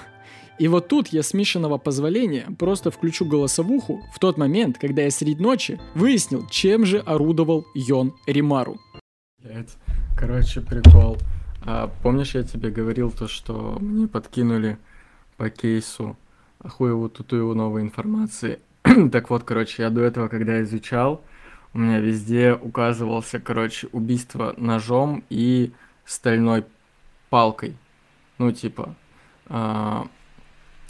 и вот тут я с Мишиного позволения просто включу голосовуху в тот момент, когда я среди ночи выяснил, чем же орудовал Йон Римару. Блять, короче, прикол. А, помнишь, я тебе говорил то, что мне подкинули по кейсу хуеву тут его новой информации? так вот, короче, я до этого, когда изучал, у меня везде указывался, короче, убийство ножом и стальной палкой ну, типа, э,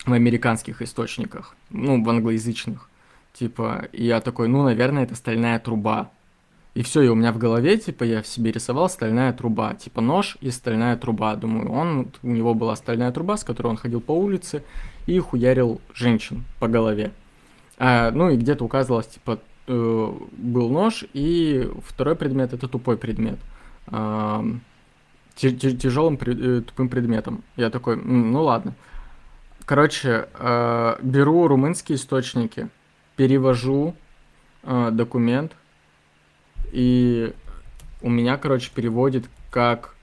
в американских источниках, ну, в англоязычных. Типа, и я такой, ну, наверное, это стальная труба. И все, и у меня в голове, типа, я в себе рисовал стальная труба. Типа, нож и стальная труба. Думаю, он, у него была стальная труба, с которой он ходил по улице и хуярил женщин по голове. А, ну, и где-то указывалось, типа, э, был нож, и второй предмет — это тупой предмет. Э, тяжелым э, тупым предметом. Я такой, ну ладно. Короче, э, беру румынские источники, перевожу э, документ, и у меня, короче, переводит как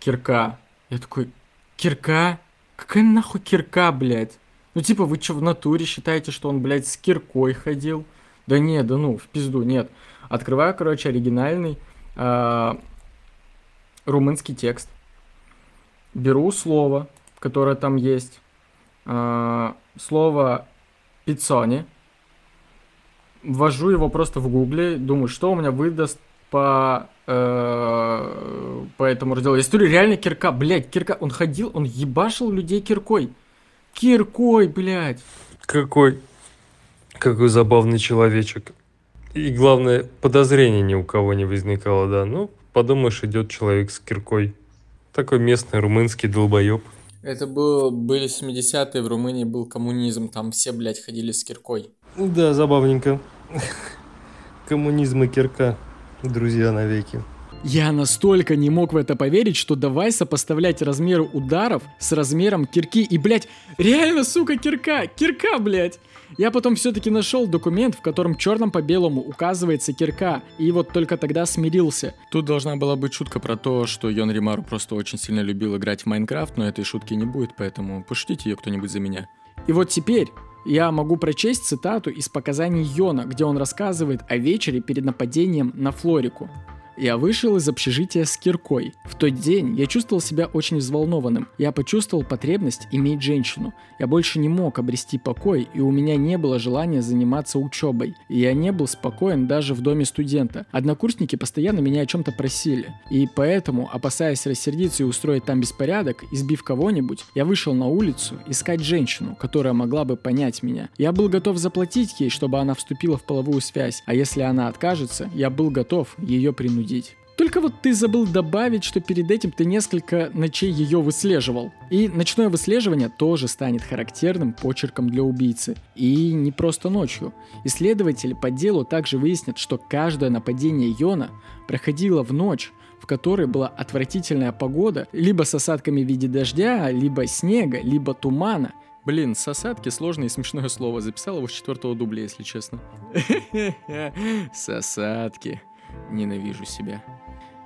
кирка. Я такой, кирка? Какая нахуй кирка, блядь? Ну, типа, вы что, в натуре считаете, что он, блядь, с киркой ходил? Да нет, да ну, в пизду, нет. Открываю, короче, оригинальный румынский текст, беру слово, которое там есть, э, слово пиццони, ввожу его просто в гугле, думаю, что у меня выдаст по, э, по этому разделу. История реально кирка, блядь, кирка, он ходил, он ебашил людей киркой. Киркой, блядь. Какой, какой забавный человечек. И главное, подозрений ни у кого не возникало, да. Ну, подумаешь, идет человек с киркой. Такой местный румынский долбоеб. Это был, были 70-е, в Румынии был коммунизм, там все, блядь, ходили с киркой. Да, забавненько. Коммунизм и кирка, друзья навеки. Я настолько не мог в это поверить, что давай сопоставлять размеры ударов с размером кирки. И, блядь, реально, сука, кирка! Кирка, блядь! Я потом все-таки нашел документ, в котором черным по белому указывается кирка, и вот только тогда смирился. Тут должна была быть шутка про то, что Йон Римару просто очень сильно любил играть в Майнкрафт, но этой шутки не будет, поэтому пошутите ее кто-нибудь за меня. И вот теперь я могу прочесть цитату из показаний Йона, где он рассказывает о вечере перед нападением на Флорику. Я вышел из общежития с киркой. В тот день я чувствовал себя очень взволнованным. Я почувствовал потребность иметь женщину. Я больше не мог обрести покой, и у меня не было желания заниматься учебой. И я не был спокоен даже в доме студента. Однокурсники постоянно меня о чем-то просили. И поэтому, опасаясь рассердиться и устроить там беспорядок, избив кого-нибудь, я вышел на улицу искать женщину, которая могла бы понять меня. Я был готов заплатить ей, чтобы она вступила в половую связь, а если она откажется, я был готов ее принудить судить. Только вот ты забыл добавить, что перед этим ты несколько ночей ее выслеживал. И ночное выслеживание тоже станет характерным почерком для убийцы. И не просто ночью. Исследователи по делу также выяснят, что каждое нападение Йона проходило в ночь, в которой была отвратительная погода, либо с осадками в виде дождя, либо снега, либо тумана. Блин, с осадки сложное и смешное слово. Записал его с четвертого дубля, если честно. С осадки. Ненавижу себя.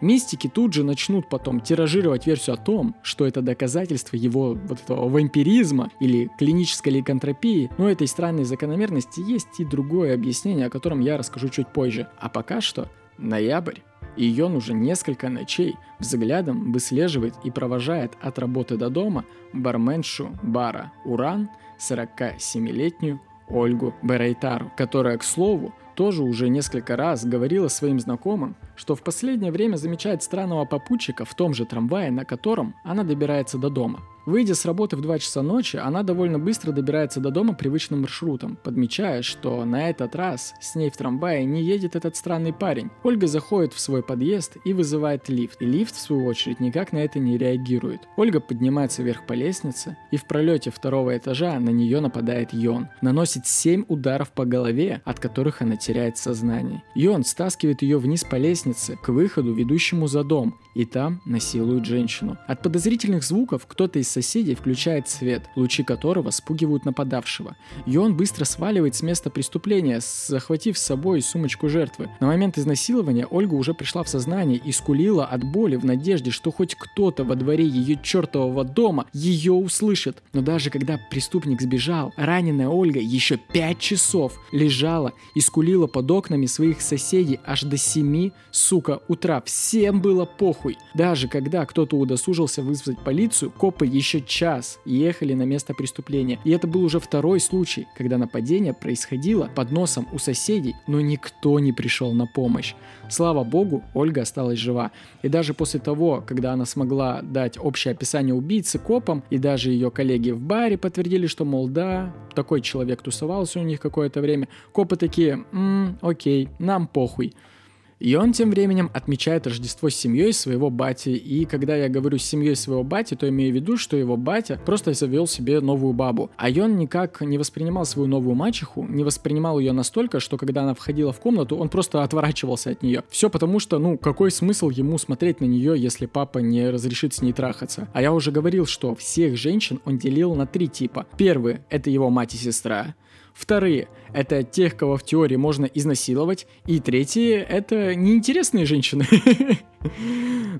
Мистики тут же начнут потом тиражировать версию о том, что это доказательство его вот этого вампиризма или клинической ликантропии, но этой странной закономерности есть и другое объяснение, о котором я расскажу чуть позже. А пока что ноябрь, и ее уже несколько ночей взглядом выслеживает и провожает от работы до дома барменшу бара «Уран» 47-летнюю Ольгу Берайтару, которая, к слову, тоже уже несколько раз говорила своим знакомым, что в последнее время замечает странного попутчика в том же трамвае, на котором она добирается до дома – Выйдя с работы в 2 часа ночи, она довольно быстро добирается до дома привычным маршрутом, подмечая, что на этот раз с ней в трамвае не едет этот странный парень. Ольга заходит в свой подъезд и вызывает лифт, и лифт, в свою очередь, никак на это не реагирует. Ольга поднимается вверх по лестнице, и в пролете второго этажа на нее нападает Йон. Наносит 7 ударов по голове, от которых она теряет сознание. Йон стаскивает ее вниз по лестнице, к выходу, ведущему за дом, и там насилует женщину. От подозрительных звуков кто-то из соседей включает свет, лучи которого спугивают нападавшего. И он быстро сваливает с места преступления, захватив с собой сумочку жертвы. На момент изнасилования Ольга уже пришла в сознание и скулила от боли в надежде, что хоть кто-то во дворе ее чертового дома ее услышит. Но даже когда преступник сбежал, раненая Ольга еще пять часов лежала и скулила под окнами своих соседей аж до 7, сука, утра. Всем было похуй. Даже когда кто-то удосужился вызвать полицию, копы еще час ехали на место преступления. И это был уже второй случай, когда нападение происходило под носом у соседей, но никто не пришел на помощь. Слава богу, Ольга осталась жива. И даже после того, когда она смогла дать общее описание убийцы копам, и даже ее коллеги в баре подтвердили, что, мол, да, такой человек тусовался у них какое-то время, копы такие, м окей, нам похуй. И он тем временем отмечает Рождество с семьей своего бати. И когда я говорю с семьей своего бати, то имею в виду, что его батя просто завел себе новую бабу. А он никак не воспринимал свою новую мачеху, не воспринимал ее настолько, что когда она входила в комнату, он просто отворачивался от нее. Все потому что, ну, какой смысл ему смотреть на нее, если папа не разрешит с ней трахаться? А я уже говорил, что всех женщин он делил на три типа. Первый — это его мать и сестра. Вторые – это тех, кого в теории можно изнасиловать. И третьи – это неинтересные женщины.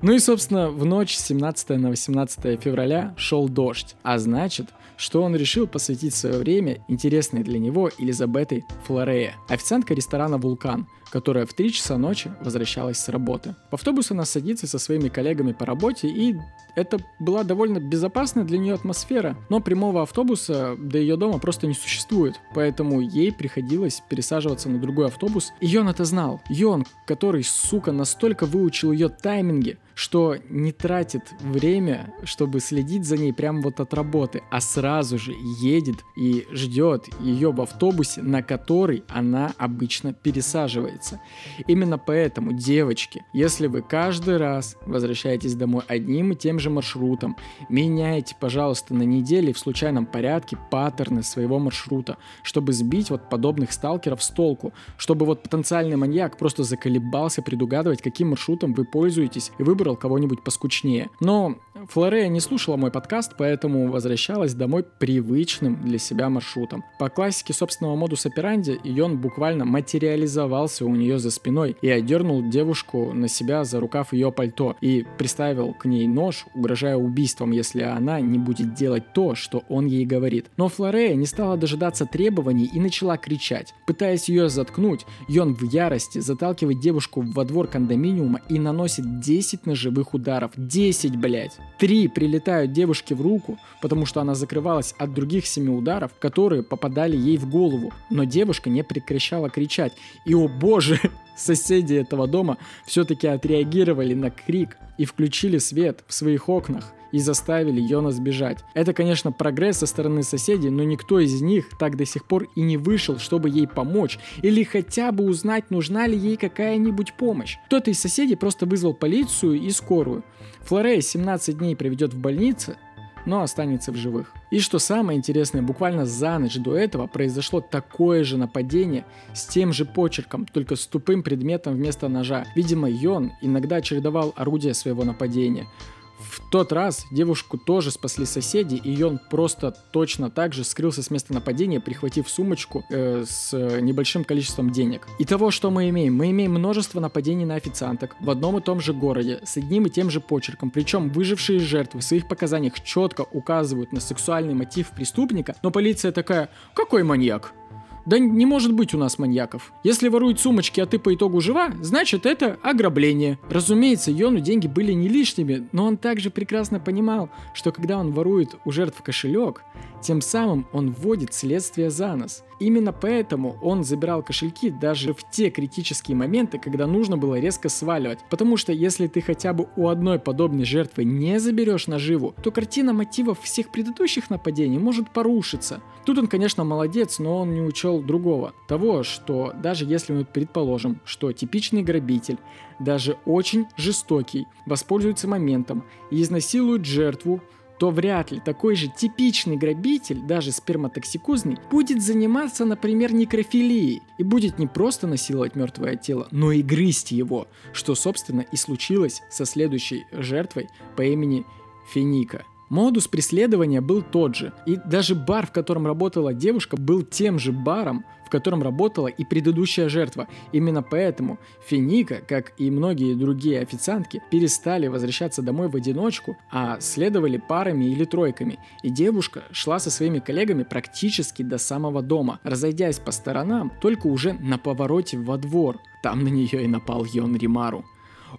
Ну и, собственно, в ночь с 17 на 18 февраля шел дождь. А значит, что он решил посвятить свое время интересной для него Элизабетой Флорея, официантка ресторана «Вулкан», которая в 3 часа ночи возвращалась с работы. В автобус она садится со своими коллегами по работе, и это была довольно безопасная для нее атмосфера, но прямого автобуса до ее дома просто не существует, поэтому ей приходилось пересаживаться на другой автобус, и Йон это знал. Йон, который, сука, настолько выучил ее тайминги, что не тратит время, чтобы следить за ней прямо вот от работы, а сразу же едет и ждет ее в автобусе, на который она обычно пересаживается. Именно поэтому, девочки, если вы каждый раз возвращаетесь домой одним и тем же маршрутом, меняйте, пожалуйста, на неделе в случайном порядке паттерны своего маршрута, чтобы сбить вот подобных сталкеров с толку, чтобы вот потенциальный маньяк просто заколебался предугадывать, каким маршрутом вы пользуетесь, и выбрал кого-нибудь поскучнее. Но Флорея не слушала мой подкаст, поэтому возвращалась домой привычным для себя маршрутом. По классике собственного модуса операнди, и он буквально материализовался у у нее за спиной и одернул девушку на себя за рукав ее пальто и приставил к ней нож, угрожая убийством, если она не будет делать то, что он ей говорит. Но Флорея не стала дожидаться требований и начала кричать. Пытаясь ее заткнуть, Йон в ярости заталкивает девушку во двор кондоминиума и наносит 10 ножевых ударов. 10, блять! Три прилетают девушке в руку, потому что она закрывалась от других семи ударов, которые попадали ей в голову. Но девушка не прекращала кричать. И, о боже, соседи этого дома все-таки отреагировали на крик и включили свет в своих окнах и заставили Йона сбежать. Это, конечно, прогресс со стороны соседей, но никто из них так до сих пор и не вышел, чтобы ей помочь, или хотя бы узнать, нужна ли ей какая-нибудь помощь. Кто-то из соседей просто вызвал полицию и скорую. Флорея 17 дней проведет в больнице, но останется в живых. И что самое интересное, буквально за ночь до этого произошло такое же нападение с тем же почерком, только с тупым предметом вместо ножа. Видимо, Йон иногда чередовал орудие своего нападения. В тот раз девушку тоже спасли соседи, и он просто точно так же скрылся с места нападения, прихватив сумочку э, с небольшим количеством денег. И того, что мы имеем? Мы имеем множество нападений на официанток в одном и том же городе, с одним и тем же почерком. Причем выжившие жертвы в своих показаниях четко указывают на сексуальный мотив преступника, но полиция такая, какой маньяк? Да не может быть у нас маньяков. Если воруют сумочки, а ты по итогу жива, значит это ограбление. Разумеется, Йону деньги были не лишними, но он также прекрасно понимал, что когда он ворует у жертв кошелек, тем самым он вводит следствие за нос. Именно поэтому он забирал кошельки даже в те критические моменты, когда нужно было резко сваливать. Потому что если ты хотя бы у одной подобной жертвы не заберешь наживу, то картина мотивов всех предыдущих нападений может порушиться. Тут он, конечно, молодец, но он не учел другого. Того, что даже если мы предположим, что типичный грабитель, даже очень жестокий, воспользуется моментом и изнасилует жертву, то вряд ли такой же типичный грабитель, даже сперматоксикозный, будет заниматься, например, некрофилией и будет не просто насиловать мертвое тело, но и грызть его, что, собственно, и случилось со следующей жертвой по имени Феника – Модус преследования был тот же, и даже бар, в котором работала девушка, был тем же баром, в котором работала и предыдущая жертва. Именно поэтому Финика, как и многие другие официантки, перестали возвращаться домой в одиночку, а следовали парами или тройками. И девушка шла со своими коллегами практически до самого дома, разойдясь по сторонам только уже на повороте во двор. Там на нее и напал Йон Римару.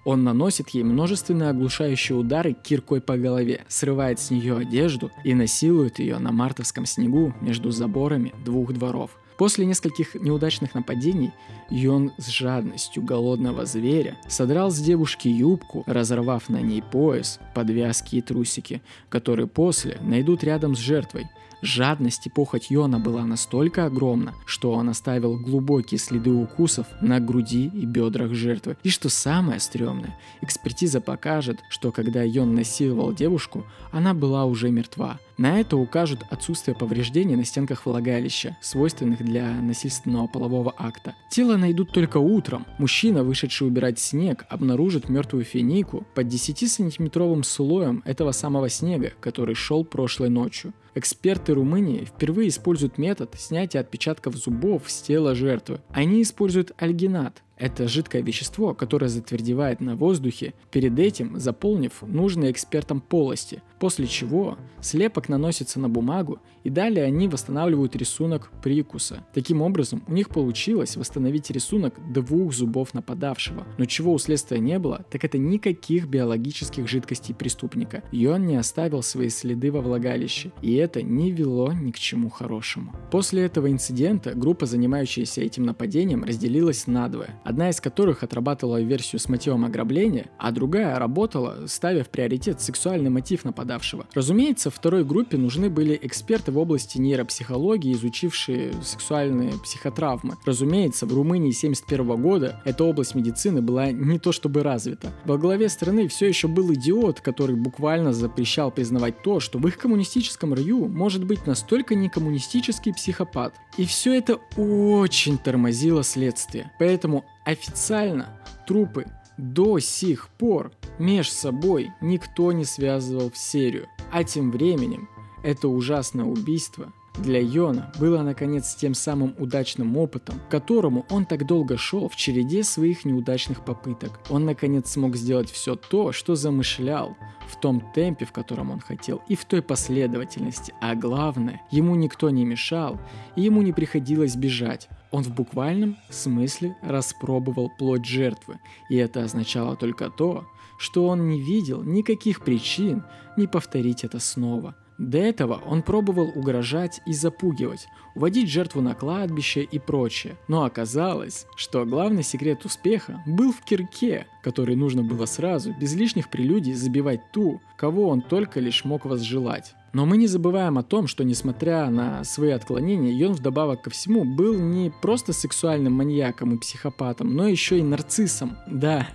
Он наносит ей множественные оглушающие удары киркой по голове, срывает с нее одежду и насилует ее на мартовском снегу между заборами двух дворов. После нескольких неудачных нападений Йон с жадностью голодного зверя содрал с девушки юбку, разорвав на ней пояс, подвязки и трусики, которые после найдут рядом с жертвой – Жадность и похоть Йона была настолько огромна, что он оставил глубокие следы укусов на груди и бедрах жертвы. И что самое стрёмное, экспертиза покажет, что когда Йон насиловал девушку, она была уже мертва. На это укажут отсутствие повреждений на стенках влагалища, свойственных для насильственного полового акта. Тело найдут только утром. Мужчина, вышедший убирать снег, обнаружит мертвую финику под 10-сантиметровым слоем этого самого снега, который шел прошлой ночью. Эксперты Румынии впервые используют метод снятия отпечатков зубов с тела жертвы. Они используют альгинат, это жидкое вещество, которое затвердевает на воздухе, перед этим заполнив нужные экспертам полости, после чего слепок наносится на бумагу и далее они восстанавливают рисунок прикуса. Таким образом, у них получилось восстановить рисунок двух зубов нападавшего. Но чего у следствия не было, так это никаких биологических жидкостей преступника. И он не оставил свои следы во влагалище, и это не вело ни к чему хорошему. После этого инцидента группа, занимающаяся этим нападением, разделилась надвое одна из которых отрабатывала версию с мотивом ограбления, а другая работала, ставя в приоритет сексуальный мотив нападавшего. Разумеется, второй группе нужны были эксперты в области нейропсихологии, изучившие сексуальные психотравмы. Разумеется, в Румынии 1971 года эта область медицины была не то чтобы развита. Во главе страны все еще был идиот, который буквально запрещал признавать то, что в их коммунистическом раю может быть настолько некоммунистический психопат. И все это очень тормозило следствие. Поэтому Официально трупы до сих пор меж собой никто не связывал в серию. А тем временем это ужасное убийство для Йона было наконец тем самым удачным опытом, к которому он так долго шел в череде своих неудачных попыток. Он наконец смог сделать все то, что замышлял, в том темпе, в котором он хотел, и в той последовательности. А главное, ему никто не мешал, и ему не приходилось бежать. Он в буквальном смысле распробовал плоть жертвы, и это означало только то, что он не видел никаких причин не повторить это снова – до этого он пробовал угрожать и запугивать, уводить жертву на кладбище и прочее. Но оказалось, что главный секрет успеха был в кирке, который нужно было сразу, без лишних прелюдий, забивать ту, кого он только лишь мог возжелать. Но мы не забываем о том, что несмотря на свои отклонения, Йон вдобавок ко всему был не просто сексуальным маньяком и психопатом, но еще и нарциссом. Да,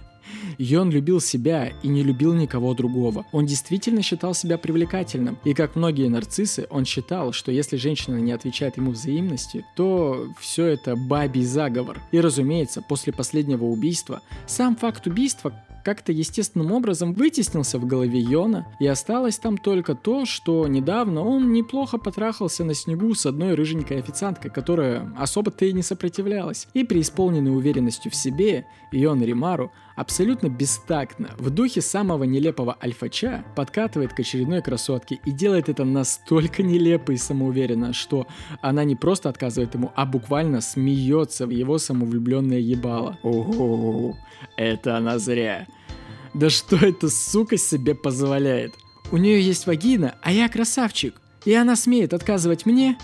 и он любил себя и не любил никого другого. Он действительно считал себя привлекательным. И как многие нарциссы, он считал, что если женщина не отвечает ему взаимностью, то все это бабий заговор. И разумеется, после последнего убийства, сам факт убийства как-то естественным образом вытеснился в голове Йона, и осталось там только то, что недавно он неплохо потрахался на снегу с одной рыженькой официанткой, которая особо-то и не сопротивлялась. И при исполненной уверенностью в себе, Йон Римару абсолютно бестактно, в духе самого нелепого альфача, подкатывает к очередной красотке и делает это настолько нелепо и самоуверенно, что она не просто отказывает ему, а буквально смеется в его самовлюбленное ебало. Ого, это она зря. Да что эта сука себе позволяет? У нее есть вагина, а я красавчик. И она смеет отказывать мне?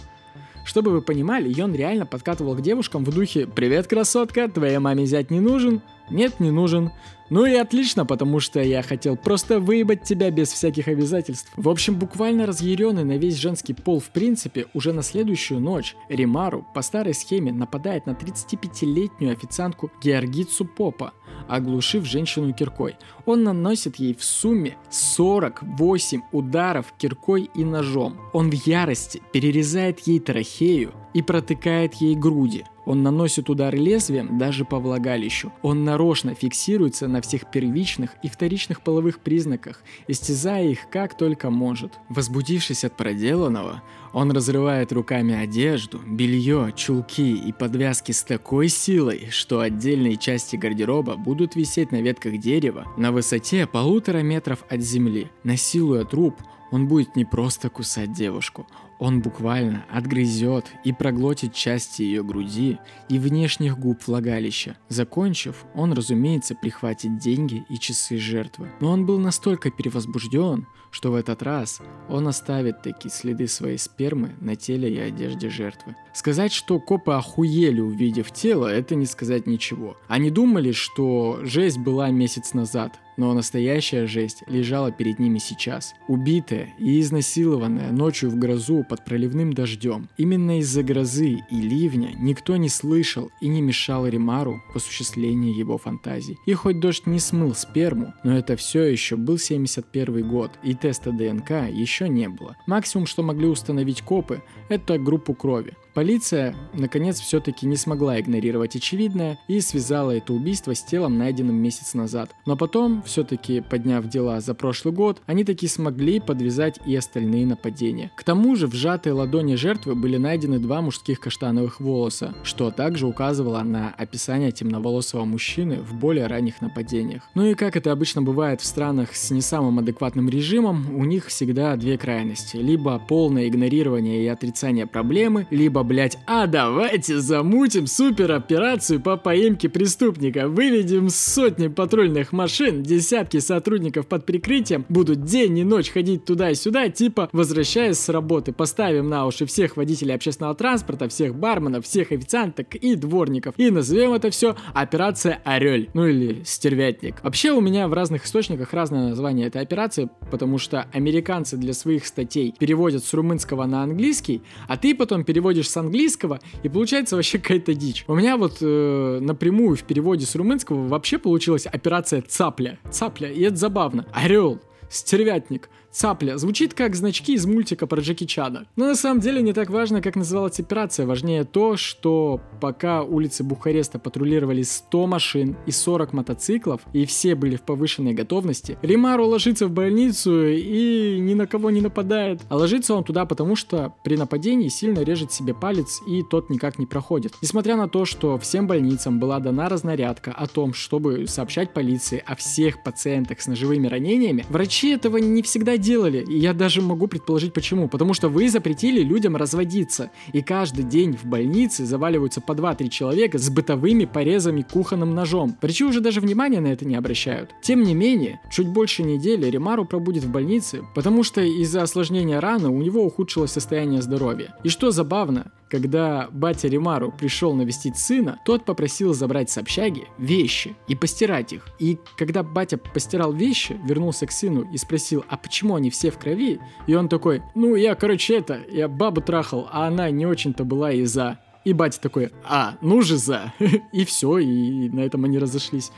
Чтобы вы понимали, Йон реально подкатывал к девушкам в духе «Привет, красотка, твоей маме взять не нужен?» Нет, не нужен. Ну и отлично, потому что я хотел просто выебать тебя без всяких обязательств. В общем, буквально разъяренный на весь женский пол в принципе, уже на следующую ночь Римару по старой схеме нападает на 35-летнюю официантку Георгицу Попа, оглушив женщину киркой. Он наносит ей в сумме 48 ударов киркой и ножом. Он в ярости перерезает ей трахею и протыкает ей груди – он наносит удары лезвием даже по влагалищу. Он нарочно фиксируется на всех первичных и вторичных половых признаках, истязая их как только может. Возбудившись от проделанного, он разрывает руками одежду, белье, чулки и подвязки с такой силой, что отдельные части гардероба будут висеть на ветках дерева на высоте полутора метров от земли. Насилуя труп, он будет не просто кусать девушку, он буквально отгрызет и проглотит части ее груди и внешних губ влагалища. Закончив, он, разумеется, прихватит деньги и часы жертвы. Но он был настолько перевозбужден, что в этот раз он оставит такие следы своей спермы на теле и одежде жертвы. Сказать, что копы охуели, увидев тело, это не сказать ничего. Они думали, что жесть была месяц назад, но настоящая жесть лежала перед ними сейчас. Убитая и изнасилованная ночью в грозу под проливным дождем. Именно из-за грозы и ливня никто не слышал и не мешал Римару в осуществлении его фантазий. И хоть дождь не смыл сперму, но это все еще был 71 год, и теста ДНК еще не было. Максимум, что могли установить копы, это группу крови. Полиция, наконец, все-таки не смогла игнорировать очевидное и связала это убийство с телом, найденным месяц назад. Но потом, все-таки подняв дела за прошлый год, они таки смогли подвязать и остальные нападения. К тому же в сжатой ладони жертвы были найдены два мужских каштановых волоса, что также указывало на описание темноволосого мужчины в более ранних нападениях. Ну и как это обычно бывает в странах с не самым адекватным режимом, у них всегда две крайности. Либо полное игнорирование и отрицание проблемы, либо блять, а давайте замутим супероперацию по поимке преступника. Выведем сотни патрульных машин, десятки сотрудников под прикрытием будут день и ночь ходить туда и сюда, типа возвращаясь с работы, поставим на уши всех водителей общественного транспорта, всех барменов, всех официанток и дворников. И назовем это все операция Орель, ну или Стервятник. Вообще у меня в разных источниках разное название этой операции, потому что американцы для своих статей переводят с румынского на английский, а ты потом переводишь английского, и получается вообще какая-то дичь. У меня вот э, напрямую в переводе с румынского вообще получилась операция цапля. Цапля, и это забавно. Орел. Стервятник. Цапля. Звучит как значки из мультика про Джеки Чана. Но на самом деле не так важно, как называлась операция. Важнее то, что пока улицы Бухареста патрулировали 100 машин и 40 мотоциклов, и все были в повышенной готовности, Римару ложится в больницу и ни на кого не нападает. А ложится он туда, потому что при нападении сильно режет себе палец, и тот никак не проходит. Несмотря на то, что всем больницам была дана разнарядка о том, чтобы сообщать полиции о всех пациентах с ножевыми ранениями, врачи этого не всегда делали, и я даже могу предположить почему. Потому что вы запретили людям разводиться, и каждый день в больнице заваливаются по 2-3 человека с бытовыми порезами кухонным ножом. Врачи уже даже внимания на это не обращают. Тем не менее, чуть больше недели Римару пробудет в больнице, потому что из-за осложнения раны у него ухудшилось состояние здоровья. И что забавно, когда батя Римару пришел навестить сына, тот попросил забрать с общаги вещи и постирать их. И когда батя постирал вещи, вернулся к сыну и спросил, а почему они все в крови? И он такой, ну я, короче, это, я бабу трахал, а она не очень-то была и за. И батя такой, а, ну же за. и все, и на этом они разошлись.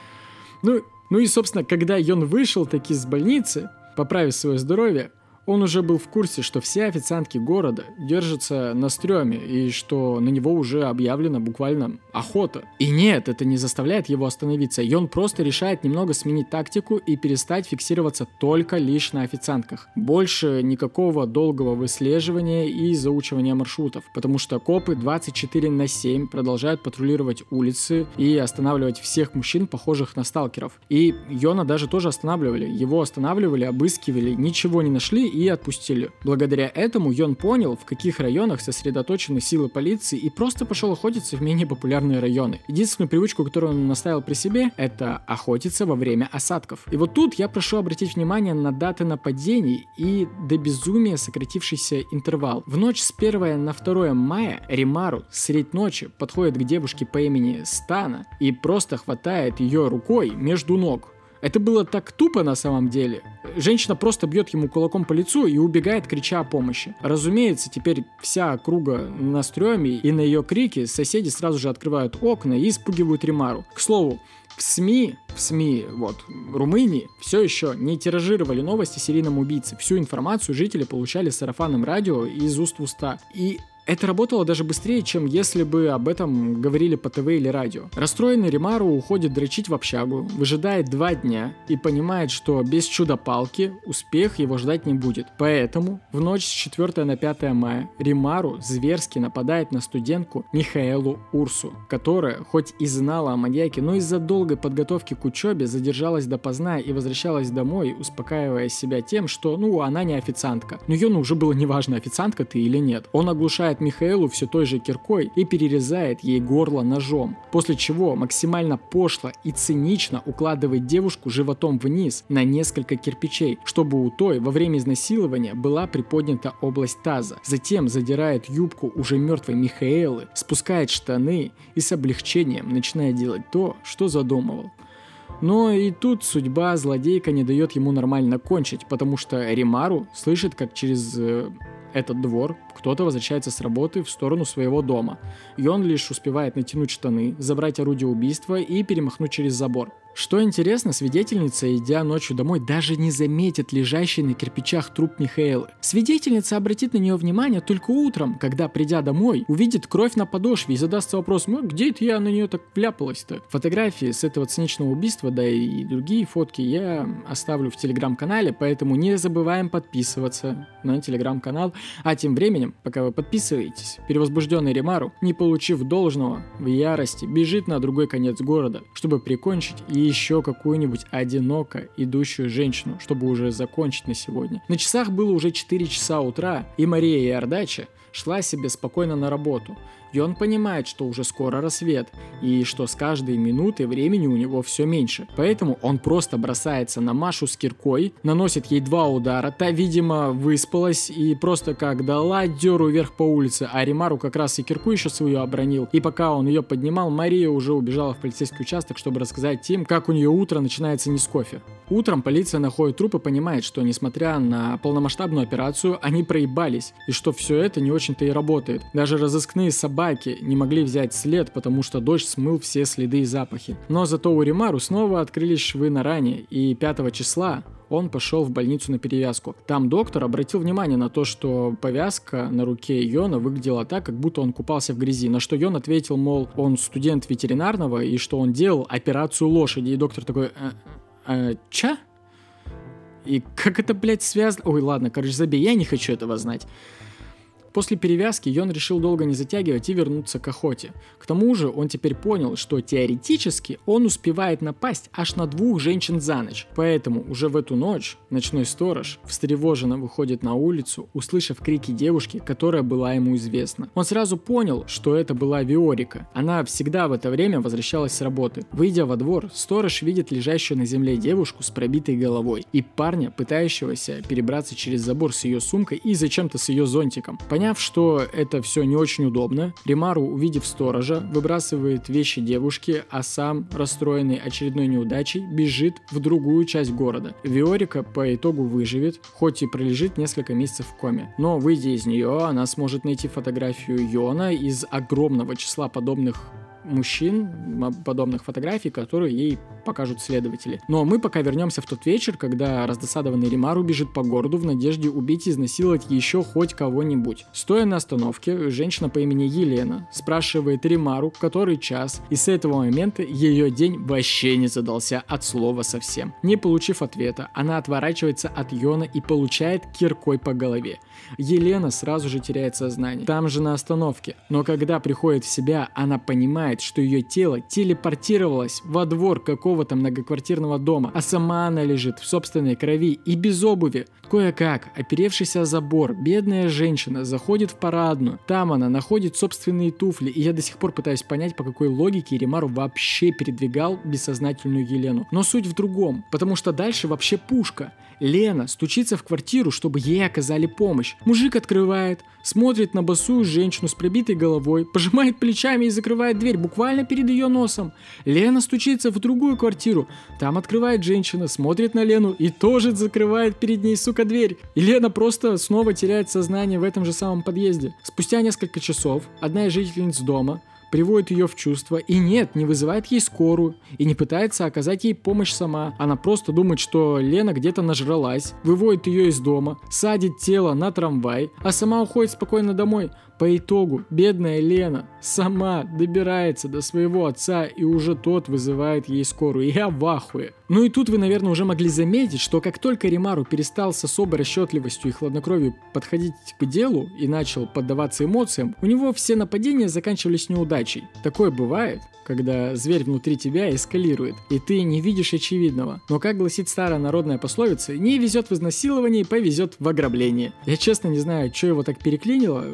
Ну, ну и, собственно, когда он вышел таки из больницы, поправив свое здоровье, он уже был в курсе, что все официантки города держатся на стреме и что на него уже объявлена буквально охота. И нет, это не заставляет его остановиться, и он просто решает немного сменить тактику и перестать фиксироваться только лишь на официантках. Больше никакого долгого выслеживания и заучивания маршрутов, потому что копы 24 на 7 продолжают патрулировать улицы и останавливать всех мужчин, похожих на сталкеров. И Йона даже тоже останавливали. Его останавливали, обыскивали, ничего не нашли и отпустили. Благодаря этому Йон понял, в каких районах сосредоточены силы полиции и просто пошел охотиться в менее популярные районы. Единственную привычку, которую он наставил при себе, это охотиться во время осадков. И вот тут я прошу обратить внимание на даты нападений и до безумия сократившийся интервал. В ночь с 1 на 2 мая Римару средь ночи подходит к девушке по имени Стана и просто хватает ее рукой между ног. Это было так тупо на самом деле. Женщина просто бьет ему кулаком по лицу и убегает, крича о помощи. Разумеется, теперь вся округа на стреме, и на ее крики соседи сразу же открывают окна и испугивают Римару. К слову, в СМИ, в СМИ вот, Румынии все еще не тиражировали новости о серийном убийце. Всю информацию жители получали сарафанным радио из уст в уста. И это работало даже быстрее, чем если бы об этом говорили по ТВ или радио. Расстроенный Римару уходит дрочить в общагу, выжидает два дня и понимает, что без чудо-палки успех его ждать не будет. Поэтому в ночь с 4 на 5 мая Римару зверски нападает на студентку Михаэлу Урсу, которая хоть и знала о маньяке, но из-за долгой подготовки к учебе задержалась допоздна и возвращалась домой, успокаивая себя тем, что ну она не официантка. Но ее ну, уже было неважно, официантка ты или нет. Он оглушает угрожает Михаэлу все той же киркой и перерезает ей горло ножом, после чего максимально пошло и цинично укладывает девушку животом вниз на несколько кирпичей, чтобы у той во время изнасилования была приподнята область таза. Затем задирает юбку уже мертвой Михаэлы, спускает штаны и с облегчением начинает делать то, что задумывал. Но и тут судьба злодейка не дает ему нормально кончить, потому что Римару слышит, как через э, этот двор кто-то возвращается с работы в сторону своего дома, и он лишь успевает натянуть штаны, забрать орудие убийства и перемахнуть через забор. Что интересно, свидетельница, идя ночью домой, даже не заметит лежащий на кирпичах труп Михаэлы. Свидетельница обратит на нее внимание только утром, когда, придя домой, увидит кровь на подошве и задастся вопросом, ну, где это я на нее так вляпалась-то? Фотографии с этого циничного убийства, да и другие фотки я оставлю в телеграм-канале, поэтому не забываем подписываться на телеграм-канал. А тем временем, пока вы подписываетесь, перевозбужденный Ремару, не получив должного, в ярости бежит на другой конец города, чтобы прикончить еще какую-нибудь одиноко идущую женщину, чтобы уже закончить на сегодня. На часах было уже 4 часа утра, и Мария Иордача шла себе спокойно на работу, и он понимает, что уже скоро рассвет, и что с каждой минутой времени у него все меньше. Поэтому он просто бросается на Машу с киркой, наносит ей два удара, та, видимо, выспалась и просто как дала деру вверх по улице, а Римару как раз и кирку еще свою обронил. И пока он ее поднимал, Мария уже убежала в полицейский участок, чтобы рассказать им, как у нее утро начинается не с кофе. Утром полиция находит труп и понимает, что несмотря на полномасштабную операцию, они проебались, и что все это не очень-то и работает. Даже разыскные собаки собаки не могли взять след, потому что дождь смыл все следы и запахи. Но зато у Римару снова открылись швы на ране, и 5 числа он пошел в больницу на перевязку. Там доктор обратил внимание на то, что повязка на руке Йона выглядела так, как будто он купался в грязи. На что Йон ответил, мол, он студент ветеринарного и что он делал операцию лошади. И доктор такой, э, э, ча? И как это, блядь, связано? Ой, ладно, короче, забей, я не хочу этого знать. После перевязки Йон решил долго не затягивать и вернуться к охоте. К тому же он теперь понял, что теоретически он успевает напасть аж на двух женщин за ночь. Поэтому уже в эту ночь ночной сторож встревоженно выходит на улицу, услышав крики девушки, которая была ему известна. Он сразу понял, что это была Виорика. Она всегда в это время возвращалась с работы. Выйдя во двор, сторож видит лежащую на земле девушку с пробитой головой и парня, пытающегося перебраться через забор с ее сумкой и зачем-то с ее зонтиком. Поняв Поняв, что это все не очень удобно, Римару, увидев сторожа, выбрасывает вещи девушки, а сам, расстроенный очередной неудачей, бежит в другую часть города. Виорика по итогу выживет, хоть и пролежит несколько месяцев в коме. Но, выйдя из нее, она сможет найти фотографию Йона из огромного числа подобных мужчин, подобных фотографий, которые ей покажут следователи. Но мы пока вернемся в тот вечер, когда раздосадованный Римару бежит по городу в надежде убить и изнасиловать еще хоть кого-нибудь. Стоя на остановке, женщина по имени Елена спрашивает Римару, который час, и с этого момента ее день вообще не задался от слова совсем. Не получив ответа, она отворачивается от Йона и получает киркой по голове. Елена сразу же теряет сознание. Там же на остановке. Но когда приходит в себя, она понимает, что ее тело телепортировалось во двор какого-то многоквартирного дома, а сама она лежит в собственной крови и без обуви. Кое-как, оперевшись о забор, бедная женщина заходит в парадную. Там она находит собственные туфли, и я до сих пор пытаюсь понять, по какой логике Римару вообще передвигал бессознательную Елену. Но суть в другом, потому что дальше вообще пушка. Лена стучится в квартиру, чтобы ей оказали помощь. Мужик открывает, смотрит на босую женщину с пробитой головой, пожимает плечами и закрывает дверь буквально перед ее носом. Лена стучится в другую квартиру. Там открывает женщина, смотрит на Лену и тоже закрывает перед ней, сука, дверь. И Лена просто снова теряет сознание в этом же самом подъезде. Спустя несколько часов одна из жительниц дома приводит ее в чувство и нет, не вызывает ей скорую и не пытается оказать ей помощь сама. Она просто думает, что Лена где-то нажралась, выводит ее из дома, садит тело на трамвай, а сама уходит спокойно домой. По итогу, бедная Лена сама добирается до своего отца и уже тот вызывает ей скорую. Я в ахуе. Ну и тут вы, наверное, уже могли заметить, что как только Римару перестал с особой расчетливостью и хладнокровием подходить к делу и начал поддаваться эмоциям, у него все нападения заканчивались неудачей. Такое бывает, когда зверь внутри тебя эскалирует, и ты не видишь очевидного. Но, как гласит старая народная пословица, не везет в изнасиловании, повезет в ограбление. Я честно не знаю, что его так переклинило,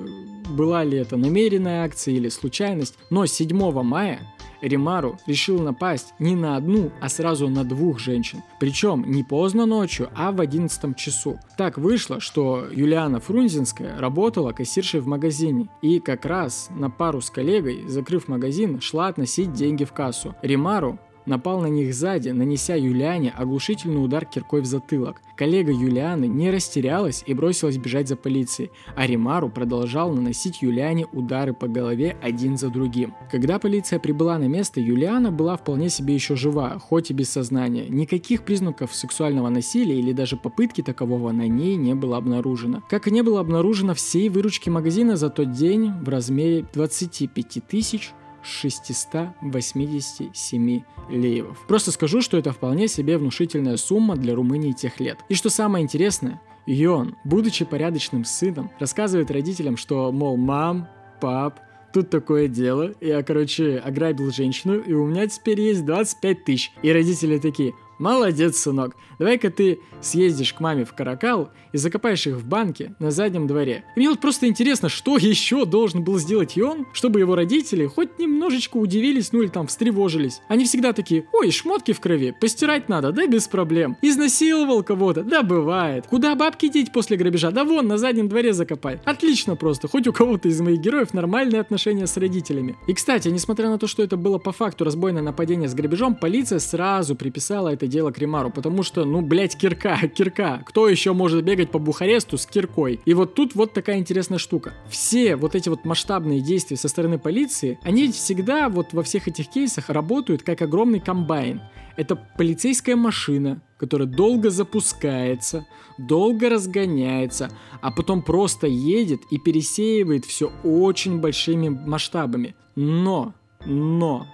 была ли это намеренная акция или случайность, но 7 мая Римару решил напасть не на одну, а сразу на двух женщин. Причем не поздно ночью, а в 11 часу. Так вышло, что Юлиана Фрунзенская работала кассиршей в магазине. И как раз на пару с коллегой, закрыв магазин, шла относить деньги в кассу. Римару напал на них сзади, нанеся Юлиане оглушительный удар киркой в затылок. Коллега Юлианы не растерялась и бросилась бежать за полицией, а Римару продолжал наносить Юлиане удары по голове один за другим. Когда полиция прибыла на место, Юлиана была вполне себе еще жива, хоть и без сознания. Никаких признаков сексуального насилия или даже попытки такового на ней не было обнаружено. Как и не было обнаружено всей выручки магазина за тот день в размере 25 тысяч 687 леевов. Просто скажу, что это вполне себе внушительная сумма для Румынии тех лет. И что самое интересное, Йон, будучи порядочным сыном, рассказывает родителям, что, мол, мам, пап, тут такое дело, я, короче, ограбил женщину, и у меня теперь есть 25 тысяч. И родители такие, Молодец, сынок. Давай-ка ты съездишь к маме в Каракал и закопаешь их в банке на заднем дворе. И мне вот просто интересно, что еще должен был сделать он, чтобы его родители хоть немножечко удивились, ну или там встревожились. Они всегда такие, ой, шмотки в крови, постирать надо, да без проблем. Изнасиловал кого-то, да бывает. Куда бабки деть после грабежа? Да вон, на заднем дворе закопай. Отлично просто, хоть у кого-то из моих героев нормальные отношения с родителями. И кстати, несмотря на то, что это было по факту разбойное нападение с грабежом, полиция сразу приписала это дело к Римару, потому что, ну, блять, кирка, кирка. Кто еще может бегать по Бухаресту с киркой? И вот тут вот такая интересная штука. Все вот эти вот масштабные действия со стороны полиции, они всегда вот во всех этих кейсах работают как огромный комбайн. Это полицейская машина, который долго запускается, долго разгоняется, а потом просто едет и пересеивает все очень большими масштабами. Но, но,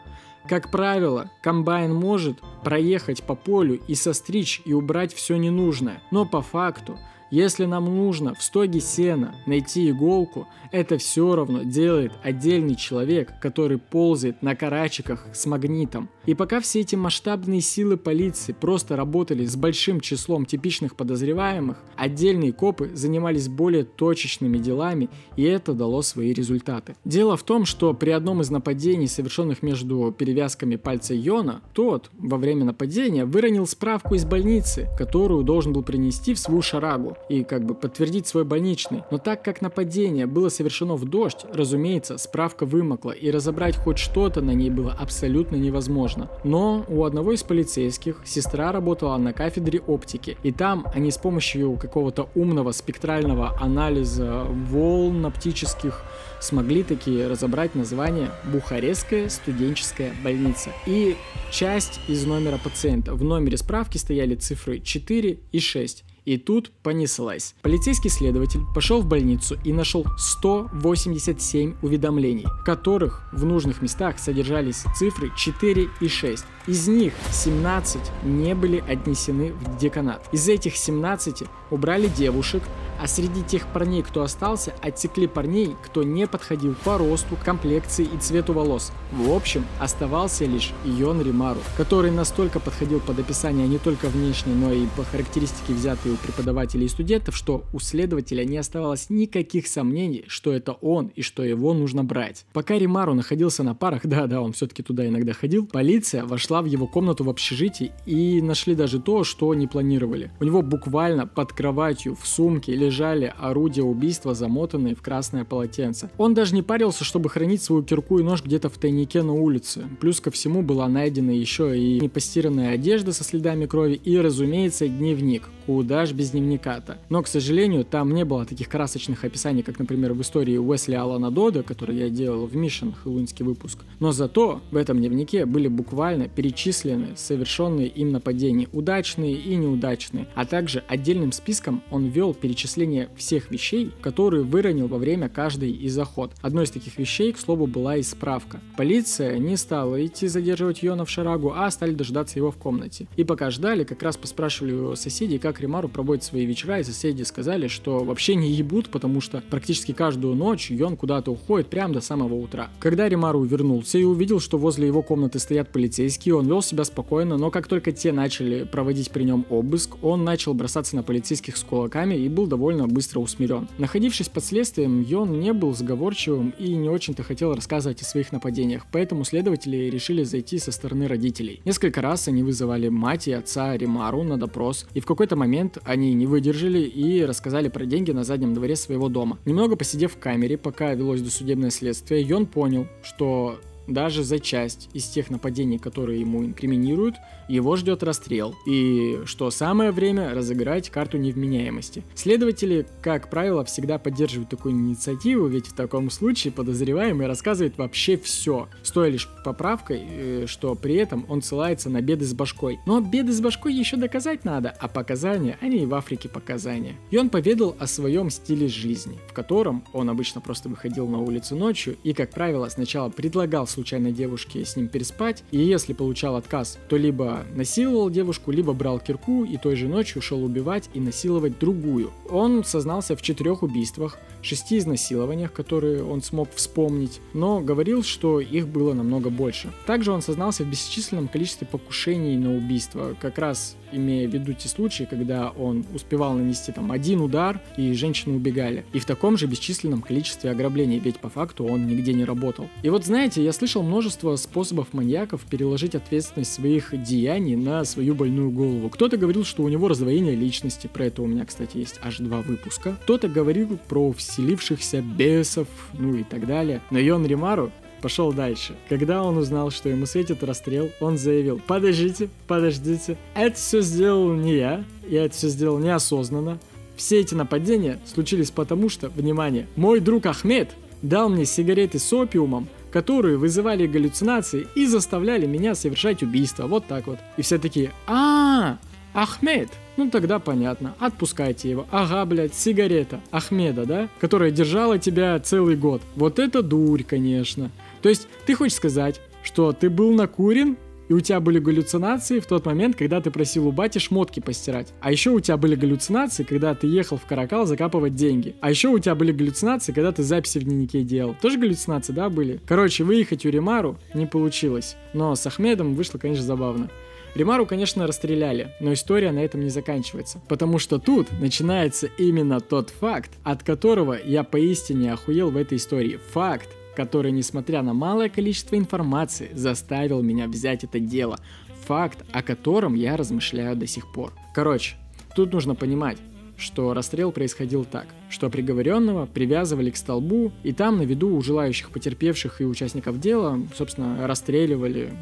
как правило, комбайн может проехать по полю и состричь и убрать все ненужное. Но по факту если нам нужно в стоге сена найти иголку, это все равно делает отдельный человек, который ползает на карачиках с магнитом. И пока все эти масштабные силы полиции просто работали с большим числом типичных подозреваемых, отдельные копы занимались более точечными делами, и это дало свои результаты. Дело в том, что при одном из нападений, совершенных между перевязками пальца Йона, тот во время нападения выронил справку из больницы, которую должен был принести в свою шарагу и как бы подтвердить свой больничный. Но так как нападение было совершено в дождь, разумеется, справка вымокла, и разобрать хоть что-то на ней было абсолютно невозможно. Но у одного из полицейских сестра работала на кафедре оптики, и там они с помощью какого-то умного спектрального анализа волн оптических смогли таки разобрать название Бухарестская студенческая больница. И часть из номера пациента. В номере справки стояли цифры 4 и 6. И тут понеслась. Полицейский следователь пошел в больницу и нашел 187 уведомлений, в которых в нужных местах содержались цифры 4 и 6. Из них 17 не были отнесены в деканат. Из этих 17 убрали девушек, а среди тех парней, кто остался, отсекли парней, кто не подходил по росту, комплекции и цвету волос. В общем, оставался лишь Йон Римару, который настолько подходил под описание не только внешне, но и по характеристике, взятые у преподавателей и студентов, что у следователя не оставалось никаких сомнений, что это он и что его нужно брать. Пока Римару находился на парах, да-да, он все-таки туда иногда ходил, полиция вошла в его комнату в общежитии и нашли даже то, что не планировали. У него буквально под кроватью в сумке или лежали орудия убийства, замотанные в красное полотенце. Он даже не парился, чтобы хранить свою кирку и нож где-то в тайнике на улице. Плюс ко всему была найдена еще и непостиранная одежда со следами крови и, разумеется, дневник. Куда ж без дневника-то? Но, к сожалению, там не было таких красочных описаний, как, например, в истории Уэсли Алана Дода, который я делал в Мишен, хэллоуинский выпуск. Но зато в этом дневнике были буквально перечислены совершенные им нападения, удачные и неудачные, а также отдельным списком он вел перечисление всех вещей, которые выронил во время каждой из охот. Одной из таких вещей, к слову, была и справка. Полиция не стала идти задерживать Йона в Шарагу, а стали дожидаться его в комнате. И пока ждали, как раз поспрашивали у соседей, как Римару проводит свои вечера, и соседи сказали, что вообще не ебут, потому что практически каждую ночь Йон куда-то уходит прямо до самого утра. Когда Римару вернулся и увидел, что возле его комнаты стоят полицейские, он вел себя спокойно, но как только те начали проводить при нем обыск, он начал бросаться на полицейских с кулаками и был довольно быстро усмирен. Находившись под следствием, Йон не был сговорчивым и не очень-то хотел рассказывать о своих нападениях, поэтому следователи решили зайти со стороны родителей. Несколько раз они вызывали мать и отца Римару на допрос, и в какой-то момент они не выдержали и рассказали про деньги на заднем дворе своего дома. Немного посидев в камере, пока велось досудебное следствие, Йон понял, что даже за часть из тех нападений, которые ему инкриминируют, его ждет расстрел. И что самое время разыграть карту невменяемости. Следователи, как правило, всегда поддерживают такую инициативу, ведь в таком случае подозреваемый рассказывает вообще все, стоя лишь поправкой, э, что при этом он ссылается на беды с башкой. Но беды с башкой еще доказать надо, а показания, они и в Африке показания. И он поведал о своем стиле жизни, в котором он обычно просто выходил на улицу ночью и, как правило, сначала предлагал случайной девушке с ним переспать, и если получал отказ, то либо насиловал девушку, либо брал кирку и той же ночью шел убивать и насиловать другую. Он сознался в четырех убийствах, шести изнасилованиях, которые он смог вспомнить, но говорил, что их было намного больше. Также он сознался в бесчисленном количестве покушений на убийство, как раз имея в виду те случаи, когда он успевал нанести там один удар и женщины убегали. И в таком же бесчисленном количестве ограблений, ведь по факту он нигде не работал. И вот знаете, я слышал множество способов маньяков переложить ответственность своих деяний на свою больную голову. Кто-то говорил, что у него раздвоение личности, про это у меня, кстати, есть аж два выпуска. Кто-то говорил про вселившихся бесов, ну и так далее. Но Йон Римару пошел дальше. Когда он узнал, что ему светит расстрел, он заявил, подождите, подождите, это все сделал не я, я это все сделал неосознанно. Все эти нападения случились потому, что, внимание, мой друг Ахмед дал мне сигареты с опиумом, которые вызывали галлюцинации и заставляли меня совершать убийства. Вот так вот. И все такие, а, Ахмед. Ну тогда понятно, отпускайте его. Ага, блядь, сигарета Ахмеда, да? Которая держала тебя целый год. Вот это дурь, конечно. То есть ты хочешь сказать, что ты был накурен, и у тебя были галлюцинации в тот момент, когда ты просил у бати шмотки постирать. А еще у тебя были галлюцинации, когда ты ехал в Каракал закапывать деньги. А еще у тебя были галлюцинации, когда ты записи в дневнике делал. Тоже галлюцинации, да, были? Короче, выехать у Римару не получилось. Но с Ахмедом вышло, конечно, забавно. Римару, конечно, расстреляли, но история на этом не заканчивается. Потому что тут начинается именно тот факт, от которого я поистине охуел в этой истории. Факт, который, несмотря на малое количество информации, заставил меня взять это дело. Факт, о котором я размышляю до сих пор. Короче, тут нужно понимать, что расстрел происходил так, что приговоренного привязывали к столбу, и там на виду у желающих потерпевших и участников дела, собственно, расстреливали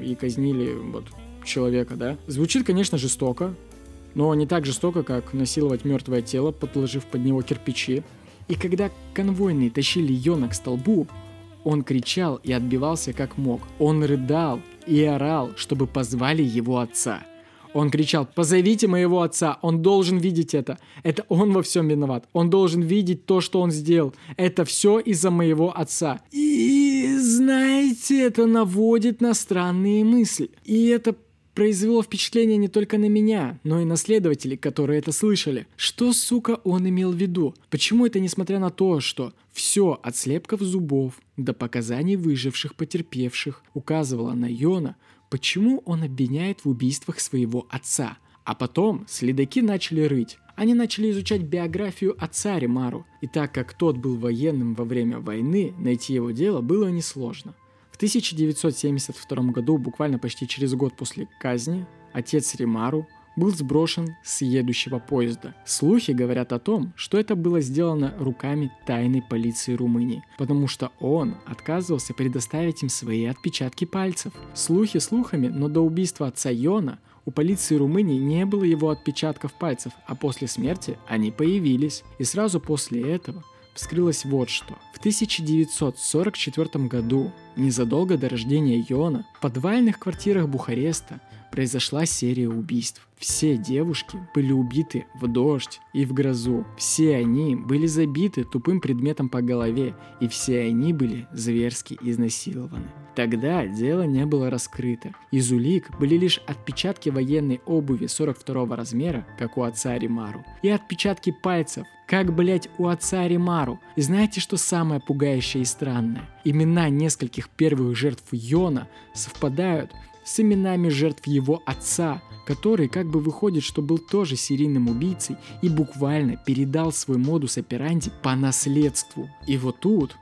и казнили вот человека, да. Звучит, конечно, жестоко, но не так жестоко, как насиловать мертвое тело, подложив под него кирпичи, и когда конвойные тащили Йона к столбу, он кричал и отбивался как мог. Он рыдал и орал, чтобы позвали его отца. Он кричал, позовите моего отца, он должен видеть это. Это он во всем виноват. Он должен видеть то, что он сделал. Это все из-за моего отца. И знаете, это наводит на странные мысли. И это произвело впечатление не только на меня, но и на следователей, которые это слышали. Что, сука, он имел в виду? Почему это несмотря на то, что все от слепков зубов до показаний выживших потерпевших указывало на Йона, почему он обвиняет в убийствах своего отца? А потом следаки начали рыть. Они начали изучать биографию отца Римару, и так как тот был военным во время войны, найти его дело было несложно. 1972 году, буквально почти через год после казни, отец Римару был сброшен с едущего поезда. Слухи говорят о том, что это было сделано руками тайной полиции Румынии, потому что он отказывался предоставить им свои отпечатки пальцев. Слухи слухами, но до убийства отца Йона у полиции Румынии не было его отпечатков пальцев, а после смерти они появились. И сразу после этого вскрылось вот что. В 1944 году, незадолго до рождения Йона, в подвальных квартирах Бухареста произошла серия убийств. Все девушки были убиты в дождь и в грозу. Все они были забиты тупым предметом по голове, и все они были зверски изнасилованы. Тогда дело не было раскрыто. Из улик были лишь отпечатки военной обуви 42 размера, как у отца Римару, и отпечатки пальцев, как, блять, у отца Римару. И знаете, что самое пугающее и странное? Имена нескольких первых жертв Йона совпадают с именами жертв его отца, который как бы выходит, что был тоже серийным убийцей и буквально передал свой модус операнди по наследству. И вот тут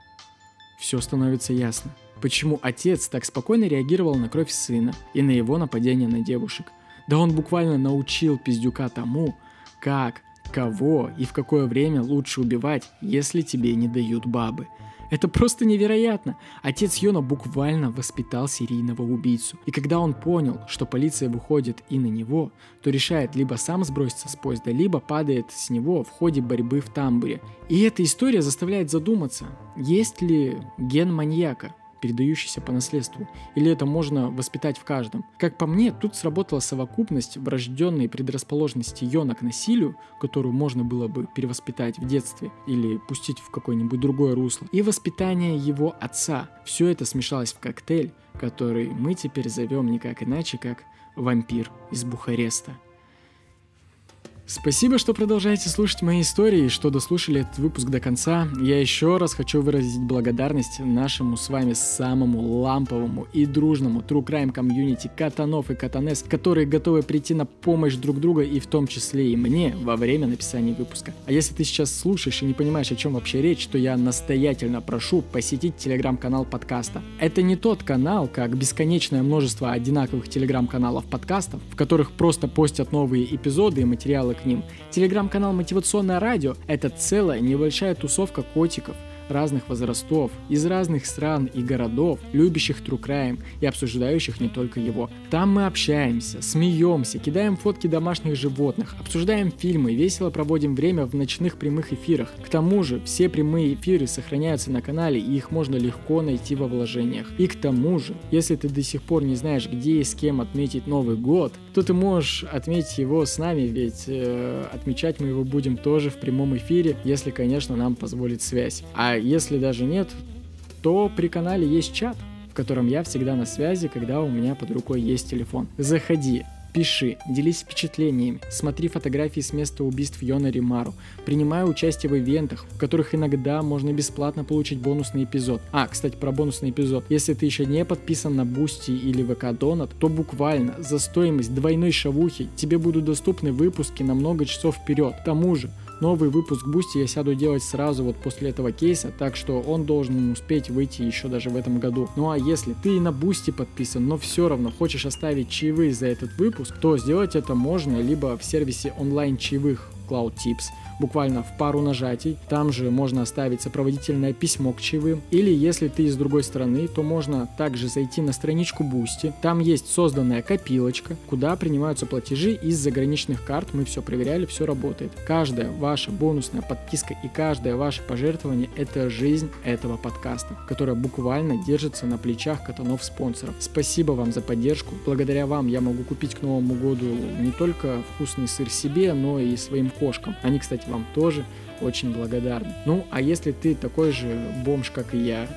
все становится ясно. Почему отец так спокойно реагировал на кровь сына и на его нападение на девушек? Да он буквально научил пиздюка тому, как, кого и в какое время лучше убивать, если тебе не дают бабы – это просто невероятно. Отец Йона буквально воспитал серийного убийцу. И когда он понял, что полиция выходит и на него, то решает либо сам сброситься с поезда, либо падает с него в ходе борьбы в тамбуре. И эта история заставляет задуматься, есть ли ген маньяка передающийся по наследству, или это можно воспитать в каждом. Как по мне, тут сработала совокупность врожденной предрасположенности Йона к насилию, которую можно было бы перевоспитать в детстве или пустить в какое-нибудь другое русло, и воспитание его отца. Все это смешалось в коктейль, который мы теперь зовем никак иначе, как «Вампир из Бухареста». Спасибо, что продолжаете слушать мои истории и что дослушали этот выпуск до конца. Я еще раз хочу выразить благодарность нашему с вами самому ламповому и дружному True Crime комьюнити Катанов и Катанес, которые готовы прийти на помощь друг друга и в том числе и мне во время написания выпуска. А если ты сейчас слушаешь и не понимаешь, о чем вообще речь, то я настоятельно прошу посетить телеграм-канал подкаста. Это не тот канал, как бесконечное множество одинаковых телеграм-каналов подкастов, в которых просто постят новые эпизоды и материалы к ним. Телеграм-канал «Мотивационное радио» — это целая небольшая тусовка котиков, разных возрастов, из разных стран и городов, любящих True Crime и обсуждающих не только его. Там мы общаемся, смеемся, кидаем фотки домашних животных, обсуждаем фильмы, весело проводим время в ночных прямых эфирах. К тому же, все прямые эфиры сохраняются на канале и их можно легко найти во вложениях. И к тому же, если ты до сих пор не знаешь, где и с кем отметить Новый год, то ты можешь отметить его с нами, ведь э, отмечать мы его будем тоже в прямом эфире, если, конечно, нам позволит связь. А если даже нет, то при канале есть чат, в котором я всегда на связи, когда у меня под рукой есть телефон. Заходи, Пиши, делись впечатлениями, смотри фотографии с места убийств Йона Римару, принимай участие в ивентах, в которых иногда можно бесплатно получить бонусный эпизод. А, кстати, про бонусный эпизод. Если ты еще не подписан на Boosty или ВК Донат, то буквально за стоимость двойной шавухи тебе будут доступны выпуски на много часов вперед. К тому же, Новый выпуск Boosty я сяду делать сразу вот после этого кейса, так что он должен успеть выйти еще даже в этом году. Ну а если ты и на Boosty подписан, но все равно хочешь оставить чаевые за этот выпуск, то сделать это можно либо в сервисе онлайн чаевых Cloud Tips, буквально в пару нажатий. Там же можно оставить сопроводительное письмо к чаевым. Или если ты из другой страны, то можно также зайти на страничку Boosty. Там есть созданная копилочка, куда принимаются платежи из заграничных карт. Мы все проверяли, все работает. Каждая ваша бонусная подписка и каждое ваше пожертвование – это жизнь этого подкаста, которая буквально держится на плечах катанов-спонсоров. Спасибо вам за поддержку. Благодаря вам я могу купить к Новому году не только вкусный сыр себе, но и своим кошкам. Они, кстати, вам тоже очень благодарны. Ну, а если ты такой же бомж, как и я,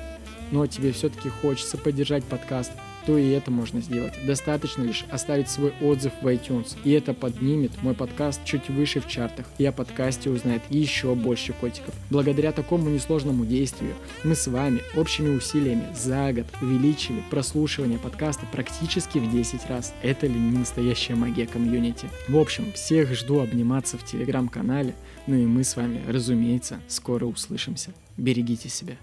но тебе все-таки хочется поддержать подкаст, то и это можно сделать. Достаточно лишь оставить свой отзыв в iTunes, и это поднимет мой подкаст чуть выше в чартах, и о подкасте узнает еще больше котиков. Благодаря такому несложному действию мы с вами общими усилиями за год увеличили прослушивание подкаста практически в 10 раз. Это ли не настоящая магия комьюнити? В общем, всех жду обниматься в телеграм-канале, ну и мы с вами, разумеется, скоро услышимся. Берегите себя.